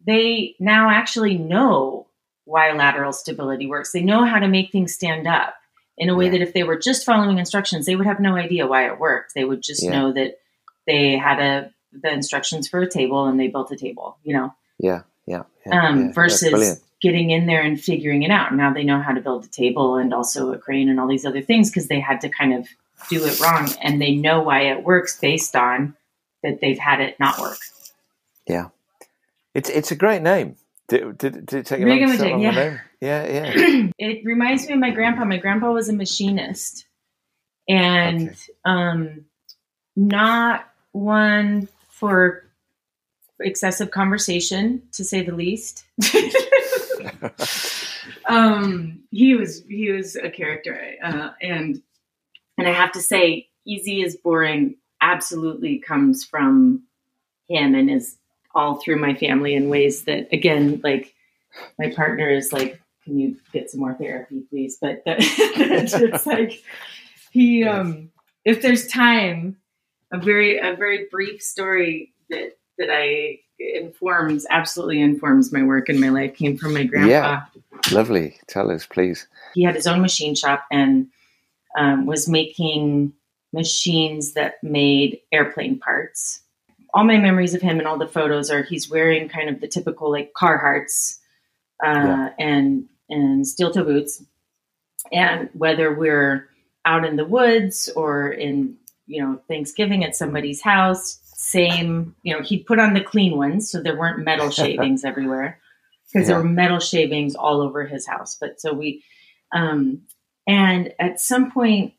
they now actually know why lateral stability works. They know how to make things stand up in a way Yeah. that if they were just following instructions, they would have no idea why it worked. They would just Yeah. know that they had a the instructions for a table and they built a table, you know, yeah. Yeah. Yeah. um, yeah. Versus getting in there and figuring it out. Now they know how to build a table and also a crane and all these other things because they had to kind of do it wrong and they know why it works based on that they've had it not work. Yeah. It's it's a great name. Did, did, did it take you long Rigamajig, yeah. Yeah. Yeah. it reminds me of my grandpa. My grandpa was a machinist and Okay. um, not one for excessive conversation, to say the least. um, he was he was a character, uh, and and I have to say, easy is boring. Absolutely comes from him and is all through my family in ways that, again, like my partner is like, "Can you get some more therapy, please?" But that, it's like he, um, if there's time, a very a very brief story that that I informs absolutely informs my work and my life came from my grandpa Yeah. Lovely. Tell us, please. he had his own machine shop and um, was making machines that made airplane parts. All my memories of him and all the photos are he's wearing kind of the typical like Carhartts uh, Yeah. and and steel toe boots. And whether we're out in the woods or in you know Thanksgiving at somebody's house, same you know he'd put on the clean ones so there weren't metal shavings everywhere because there were metal shavings all over his house. But so we, um, and at some point,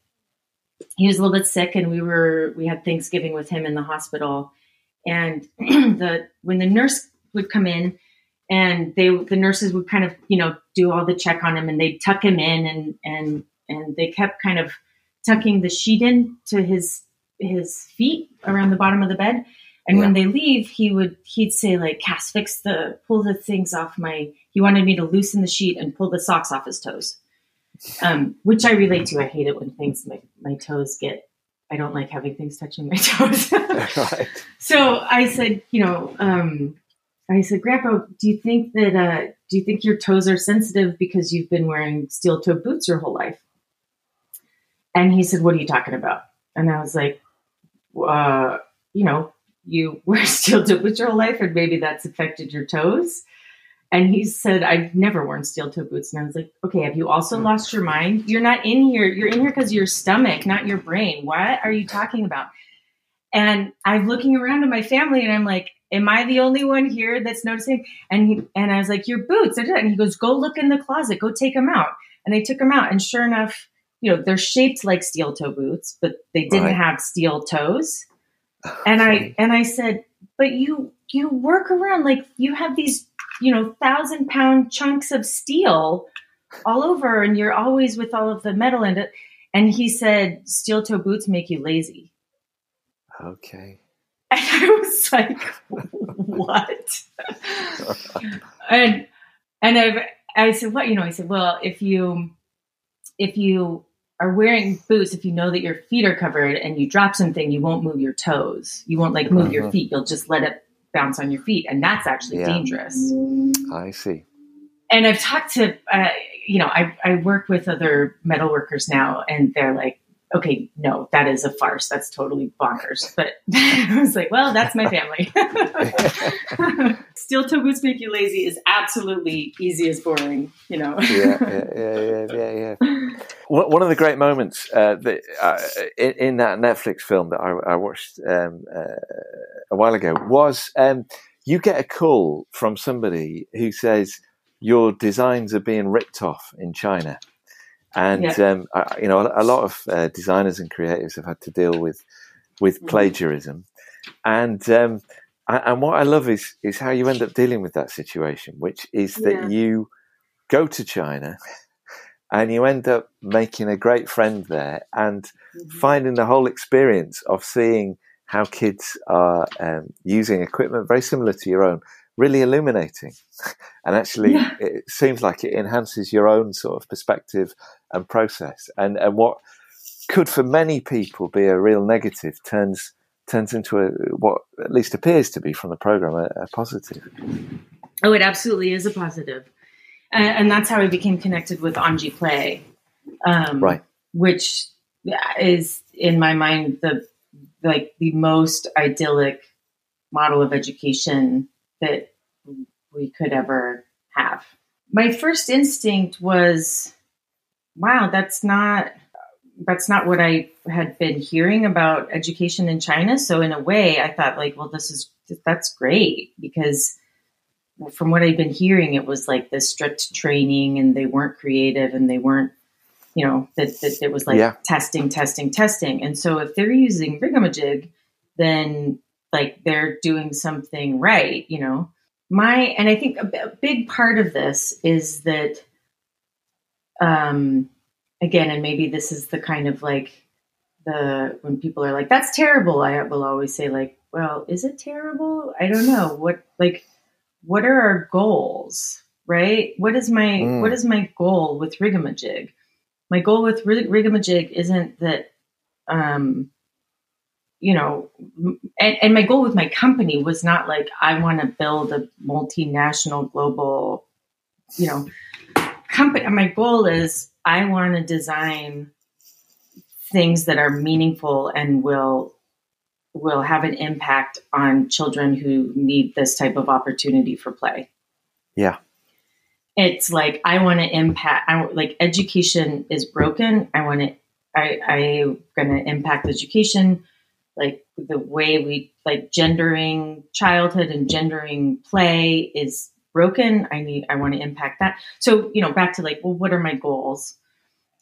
he was a little bit sick, and we were we had Thanksgiving with him in the hospital. And the when the nurse would come in, and they the nurses would kind of you know do all the check on him, and they'd tuck him in, and and and they kept kind of tucking the sheet in to his his feet around the bottom of the bed. And when they leave, he would he'd say like, "Cas, fix the pull the things off my." He wanted me to loosen the sheet and pull the socks off his toes, um, which I relate to. I hate it when things my my toes get. I don't like having things touching my toes. right. so I said, you know, um, I said, Grandpa, do you think that uh, do you think your toes are sensitive because you've been wearing steel toe boots your whole life? And he said, What are you talking about? And I was like, uh, you know, you wear steel toe boots your whole life, and maybe that's affected your toes. And he said, I've never worn steel toe boots. And I was like, okay, have you also hmm. lost your mind? You're not in here. You're in here because your stomach, not your brain. What are you talking about? And I'm looking around at my family and I'm like, am I the only one here that's noticing? And he, and I was like, your boots. And he goes, go look in the closet, go take them out. And I took them out. And sure enough, you know, they're shaped like steel toe boots, but they didn't Right. have steel toes. And I, and I said, but you, you work around like you have these, you know, thousand pound chunks of steel all over and you're always with all of the metal in it. And he said, steel toe boots make you lazy. Okay. And I was like, what? and and I I said, what you know? He said, well, if you if you are wearing boots, if you know that your feet are covered and you drop something, you won't move your toes. You won't like move uh-huh. your feet. You'll just let it bounce on your feet, and that's actually yeah. dangerous. I see. And I've talked to, uh, you know, I, I work with other metal workers now, and they're like, okay, no, that is a farce. That's totally bonkers. But I was like, well, that's my family. Steel toe boots make you lazy is absolutely easy as boring, you know. yeah, yeah, yeah, yeah, yeah. One of the great moments uh, that, uh, in, in, that Netflix film that I, I watched um, uh, a while ago was um, you get a call from somebody who says your designs are being ripped off in China. And yeah. um, I, you know, a, lot of uh, designers and creatives have had to deal with with mm-hmm. plagiarism, and um, and what I love is is how you end up dealing with that situation, which is that yeah. you go to China and you end up making a great friend there and mm-hmm. finding the whole experience of seeing how kids are um, using equipment very similar to your own really illuminating. and actually, yeah. it seems like it enhances your own sort of perspective and process. And, and what could for many people be a real negative turns turns into a what at least appears to be from the program a, a positive. Oh, it absolutely is a positive. And, and that's how I became connected with Anji Play, um, right? Which is in my mind the like the most idyllic model of education that we could ever have. My first instinct was, wow, that's not that's not what I had been hearing about education in China. So in a way, I thought like, well, this is that's great because from what I'd been hearing, it was like this strict training, and they weren't creative, and they weren't, you know, that, that it was like yeah. testing, testing, testing. And so if they're using Rigamajig, then like they're doing something right, you know? My and I think a, a big part of this is that um again and maybe this is the kind of like the when people are like that's terrible I will always say like well is it terrible? I don't know. What like what are our goals right? What is my mm. what is my goal with Rigamajig my goal with Rigamajig isn't that um you know, and, and, my goal with my company was not like I want to build a multinational global, you know, company. My goal is I want to design things that are meaningful and will will have an impact on children who need this type of opportunity for play. Yeah. It's like I want to impact I like education is broken. I want to I I'm going to impact education like the way we like gendering childhood and gendering play is broken. I need i want to impact that. So you know back to like well what are my goals?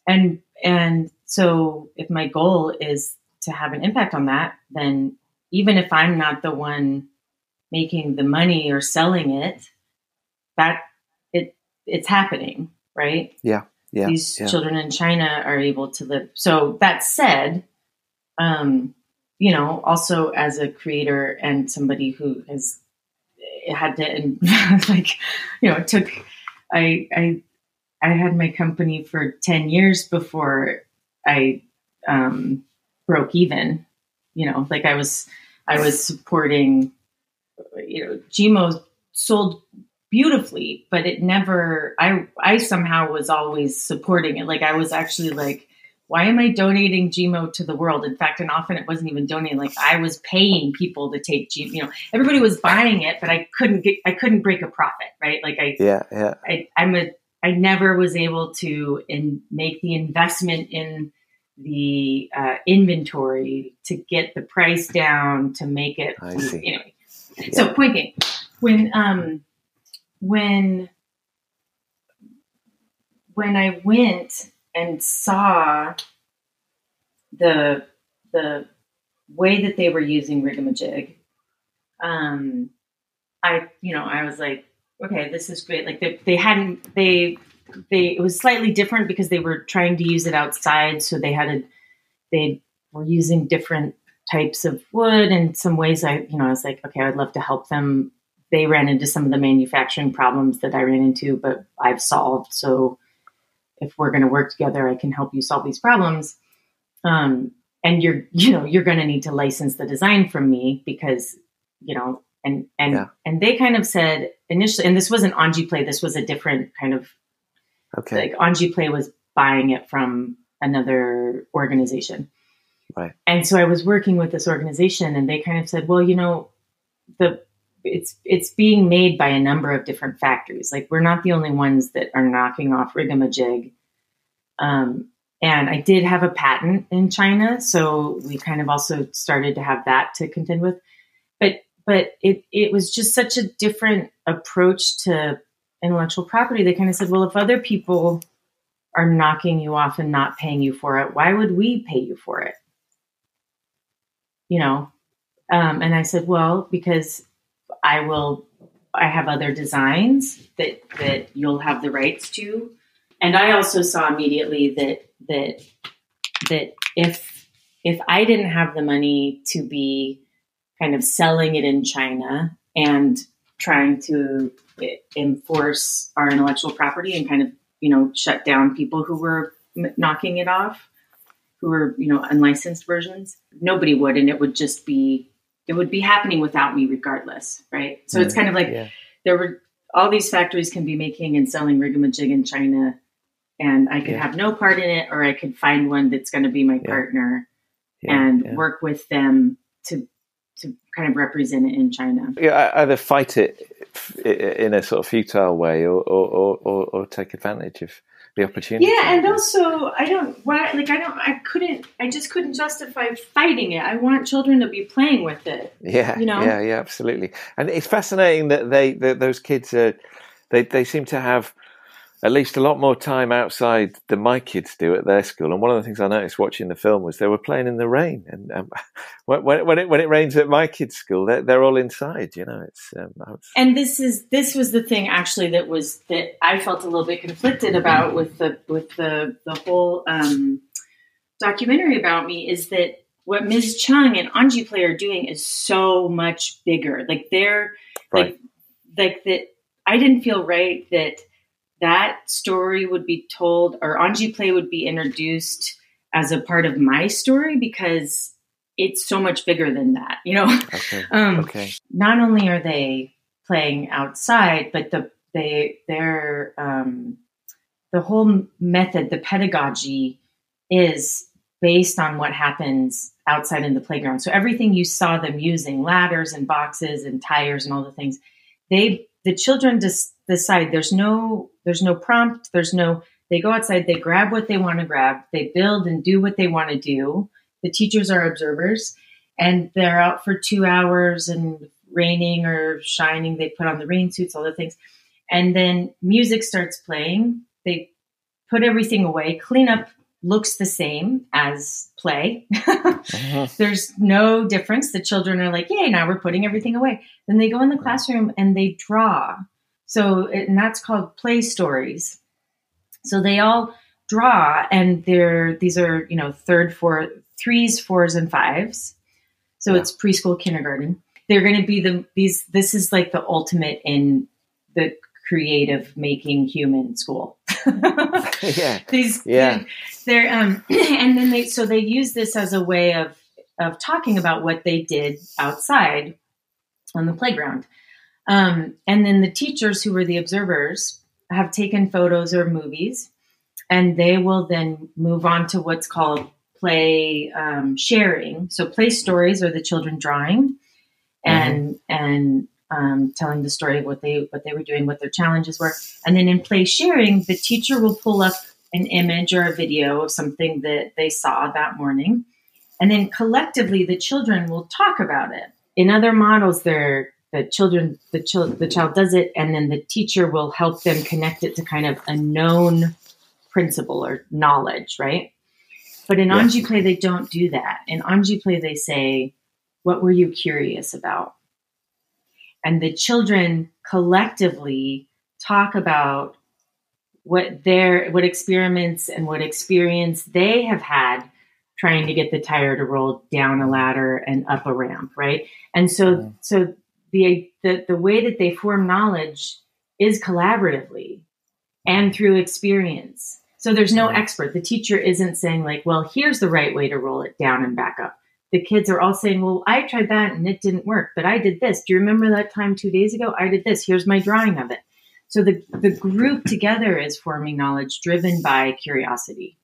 And and so if my goal is to have an impact on that then even if i'm not the one making the money or selling it that it it's happening right? Yeah yeah these yeah. children in china are able to live. So that said um you know, also as a creator and somebody who has had to, and like, you know, it took, I, I, I had my company for 10 years before I um, broke even, you know, like I was, I was supporting, you know, Geemo sold beautifully, but it never, I, I somehow was always supporting it. Like I was actually like, why am I donating Geemo to the world? In fact, and often it wasn't even donating. Like I was paying people to take Geemo. You know, everybody was buying it, but I couldn't get, I couldn't break a profit, right? Like I, yeah, yeah. I, I'm a, I never was able to in, make the investment in the uh, inventory to get the price down to make it. I see. Anyway, yeah. so point when um, when when I went and saw the the way that they were using Rigamajig, um, I you know I was like, okay, this is great. Like they they hadn't they they it was slightly different because they were trying to use it outside, so they had a they were using different types of wood. And some ways I you know I was like, okay, I'd love to help them they ran into some of the manufacturing problems that I ran into, but I've solved. So if we're going to work together, I can help you solve these problems. Um, and you're, you know, you're going to need to license the design from me because, you know, and and yeah. and they kind of said initially, and this wasn't Anji Play. This was a different kind of okay. Like Anji Play was buying it from another organization. Right. And so I was working with this organization and they kind of said, well, you know, the it's it's being made by a number of different factories. Like we're not the only ones that are knocking off Rigamajig. Um, and I did have a patent in China, so we kind of also started to have that to contend with. But but it it was just such a different approach to intellectual property. They kind of said, well, if other people are knocking you off and not paying you for it, why would we pay you for it? You know, um, and I said, well, because I will, I have other designs that that you'll have the rights to, and I also saw immediately that that that if if I didn't have the money to be kind of selling it in China and trying to enforce our intellectual property and kind of you know shut down people who were knocking it off who were you know unlicensed versions nobody would and it would just be it would be happening without me regardless right so mm it's kind of like yeah. there were all these factories can be making and selling rigamajig in china and i could yeah. have no part in it or i could find one that's going to be my yeah. partner and work with them to to kind of represent it in china yeah either fight it in a sort of futile way or, or, or, or take advantage of the opportunity. Yeah, and also I don't why like I don't I couldn't I just couldn't justify fighting it. I want children to be playing with it. Yeah, you know. Yeah, yeah, absolutely. And it's fascinating that they that those kids are they they seem to have at least a lot more time outside than my kids do at their school. And one of the things I noticed watching the film was they were playing in the rain. And um, when, when it when it rains at my kids' school, they're, they're all inside. You know, it's um, was... and this is this was the thing actually that was that I felt a little bit conflicted about with the with the the whole um, documentary about me is that what Ms. Cheng and Anji Play are doing is so much bigger. Like they're right. like like that. I didn't feel right that that story would be told or Anji Play would be introduced as a part of my story because it's so much bigger than that, you know. Okay. um, okay. Not only are they playing outside, but the they they're um, the whole method, the pedagogy, is based on what happens outside in the playground. So everything you saw them using, ladders and boxes and tires and all the things, they the children just decide there's no there's no prompt there's no they go outside they grab what they want to grab they build and do what they want to do the teachers are observers and they're out for two hours and raining or shining they put on the rain suits all the things and then music starts playing they put everything away clean up looks the same as play. uh-huh. There's no difference. The children are like, yay, now we're putting everything away. Then they go in the classroom and they draw. So, and that's called play stories. So they all draw, and they're these are you know third, four, threes, fours, and fives. So yeah. it's preschool, kindergarten. They're going to be the these. This is like the ultimate in the creative making human school. yeah. These yeah. They're um and then they so they use this as a way of of talking about what they did outside on the playground. Um, and then the teachers who were the observers have taken photos or movies, and they will then move on to what's called play um, sharing. So play stories are the children drawing and mm-hmm. and um, telling the story of what they what they were doing, what their challenges were, and then in play sharing, the teacher will pull up an image or a video of something that they saw that morning, and then collectively the children will talk about it. In other models, they're the children the child the child does it and then the teacher will help them connect it to kind of a known principle or knowledge right? But in anji play they don't do that. In anji play they say what were you curious about? And the children collectively talk about what their what experiments and what experience they have had trying to get the tire to roll down a ladder and up a ramp right? And so mm. so the, the the way that they form knowledge is collaboratively and through experience. So there's no expert. The teacher isn't saying like, well, here's the right way to roll it down and back up. The kids are all saying, well, I tried that and it didn't work, but I did this. Do you remember that time two days ago? I did this. Here's my drawing of it. So the, the group together is forming knowledge driven by curiosity.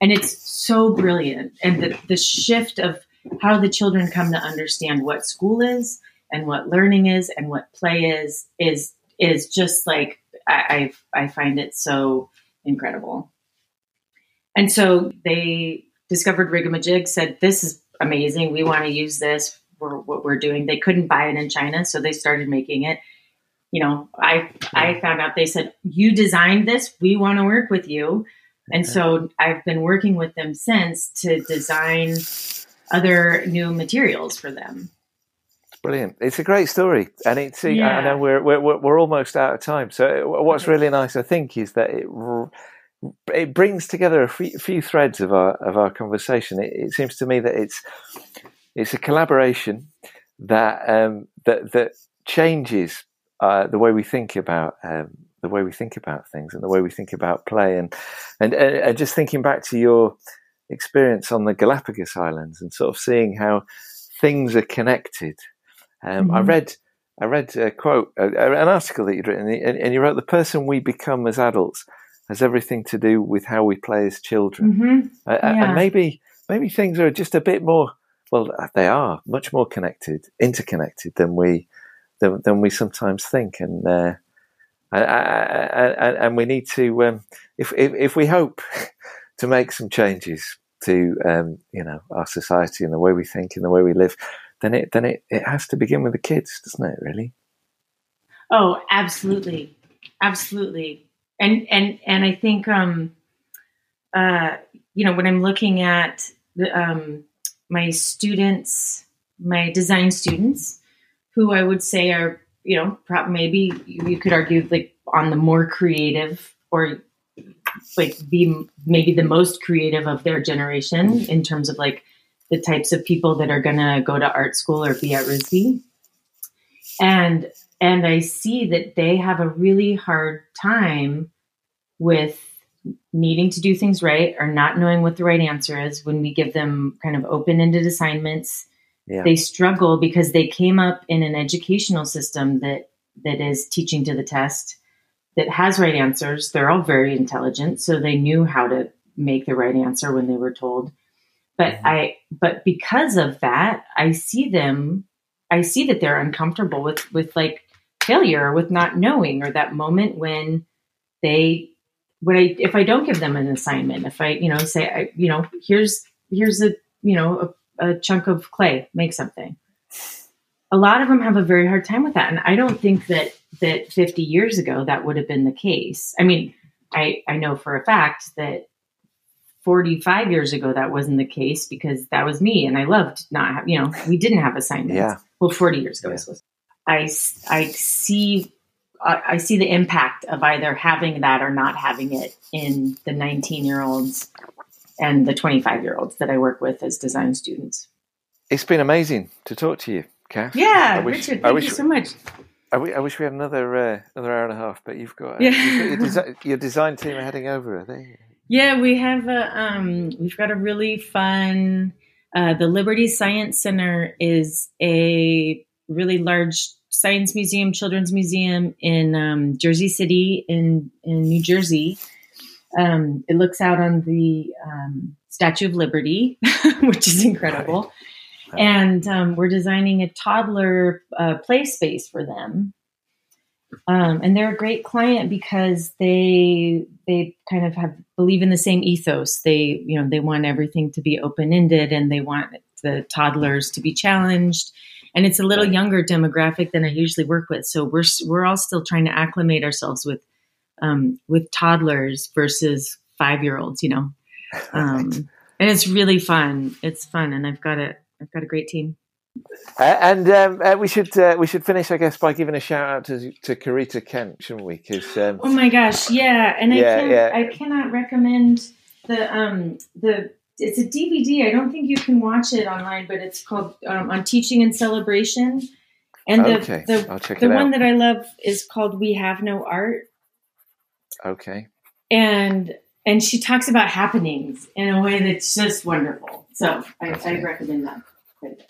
And it's so brilliant. And the, the shift of how the children come to understand what school is and what learning is and what play is is is just like I, I, I find it so incredible. And so they discovered Rigamajig, said, This is amazing. We want to use this for what we're doing. They couldn't buy it in China, so they started making it. You know, I I found out they said, You designed this, we want to work with you. And so I've been working with them since to design other new materials for them. Brilliant! It's a great story, and it's. Yeah. I know we're, we're we're almost out of time. So what's really nice, I think, is that it it brings together a few threads of our of our conversation. It, it seems to me that it's it's a collaboration that um, that that changes uh, the way we think about um, the way we think about things and the way we think about play and and, and just thinking back to your experience on the Galapagos Islands and sort of seeing how things are connected um, mm-hmm. I read I read a quote, an article that you'd written, and you wrote, "The person we become as adults has everything to do with how we play as children." Mm-hmm. Yeah. And maybe maybe things are just a bit more. Well, they are much more connected, interconnected than we than, than we sometimes think, and uh, and, and, we need to um, if, if, if we hope to make some changes to um, you know our society and the way we think and the way we live then it then it, it has to begin with the kids, doesn't it? Really? Oh, absolutely, absolutely. And and and I think um, uh, you know when I'm looking at the, um, my students, my design students, who I would say are you know maybe you could argue like on the more creative or like be maybe the most creative of their generation in terms of like the types of people that are going to go to art school or be at RISD. And and I see that they have a really hard time with needing to do things right or not knowing what the right answer is when we give them kind of open-ended assignments. Yeah. They struggle because they came up in an educational system that that is teaching to the test that has right answers. They're all very intelligent, so they knew how to make the right answer when they were told. But mm-hmm. I, but because of that, I see them, I see that they're uncomfortable with, with like failure, with not knowing, or that moment when they, when I, if I don't give them an assignment, if I, you know, say, I, you know, here's, here's a, you know, a, a chunk of clay, make something. A lot of them have a very hard time with that. And I don't think that, that 50 years ago that would have been the case. I mean, I, I know for a fact that 45 years ago that wasn't the case because that was me and I loved not have, you know, we didn't have assignments. Yeah. Well, 40 years ago, yeah. I, I see, I see the impact of either having that or not having it in the 19 year olds and the 25 year olds that I work with as design students. It's been amazing to talk to you, Cas. Yeah, I wish, Richard, thank wish, you so much. I, w- I wish we had another uh, another hour and a half, but you've got, uh, yeah. you've got your, desi- your, design team are heading over, are they? Yeah, we have a um, we've got a really fun. Uh, the Liberty Science Center is a really large science museum, children's museum in um, Jersey City in in New Jersey. Um, it looks out on the um, Statue of Liberty, which is incredible. And um, we're designing a toddler uh, play space for them um, and they're a great client because they they kind of have believe in the same ethos. They you know they want everything to be open ended and they want the toddlers to be challenged. And it's a little younger demographic than I usually work with, so we're we're all still trying to acclimate ourselves with um, with toddlers versus five year olds. You know, um, and it's really fun. It's fun, and I've got a I've got a great team. Uh, and um, uh, we should uh, we should finish, I guess, by giving a shout out to to Corita Kent, shouldn't we? Cause, um, oh my gosh, yeah, and yeah, I can yeah. I cannot recommend the um the it's a DVD. I don't think you can watch it online, but it's called um, on teaching and celebration. And the Okay, the, I'll check the one out. that I love is called "We Have No Art," Okay. and and she talks about happenings in a way that's just wonderful. So I, I recommend that.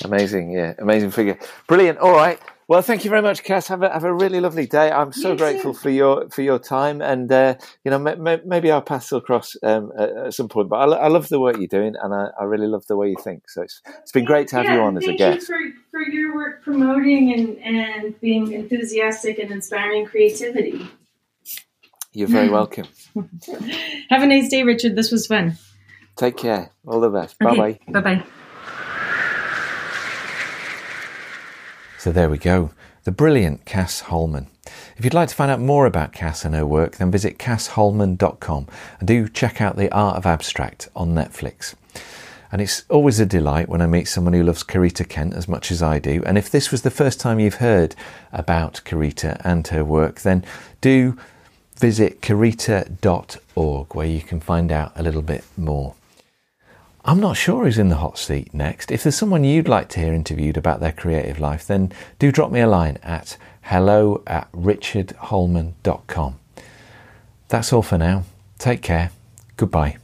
Amazing, yeah, amazing figure. Brilliant. All right. Well, thank you very much, Cas. Have a have a really lovely day. I'm so You grateful too. for your for your time, and uh, you know, m- m- maybe our paths will cross um, at, at some point. But I, lo- I love the work you're doing, and I, I really love the way you think. So it's it's been great to have you on as a thank guest. you for, for your work promoting and, and being enthusiastic and inspiring creativity. You're very welcome. Have a nice day, Richard. This was fun. Take care. All the best. Bye bye. Bye bye. So there we go. The brilliant Cas Holman. If you'd like to find out more about Cas and her work, then visit casholman.com and do check out The Art of Abstract on Netflix. And it's always a delight when I meet someone who loves Corita Kent as much as I do. And if this was the first time you've heard about Corita and her work, then do visit corita.org where you can find out a little bit more. I'm not sure who's in the hot seat next. If there's someone you'd like to hear interviewed about their creative life, then do drop me a line at hello at richardholman.com. That's all for now. Take care. Goodbye.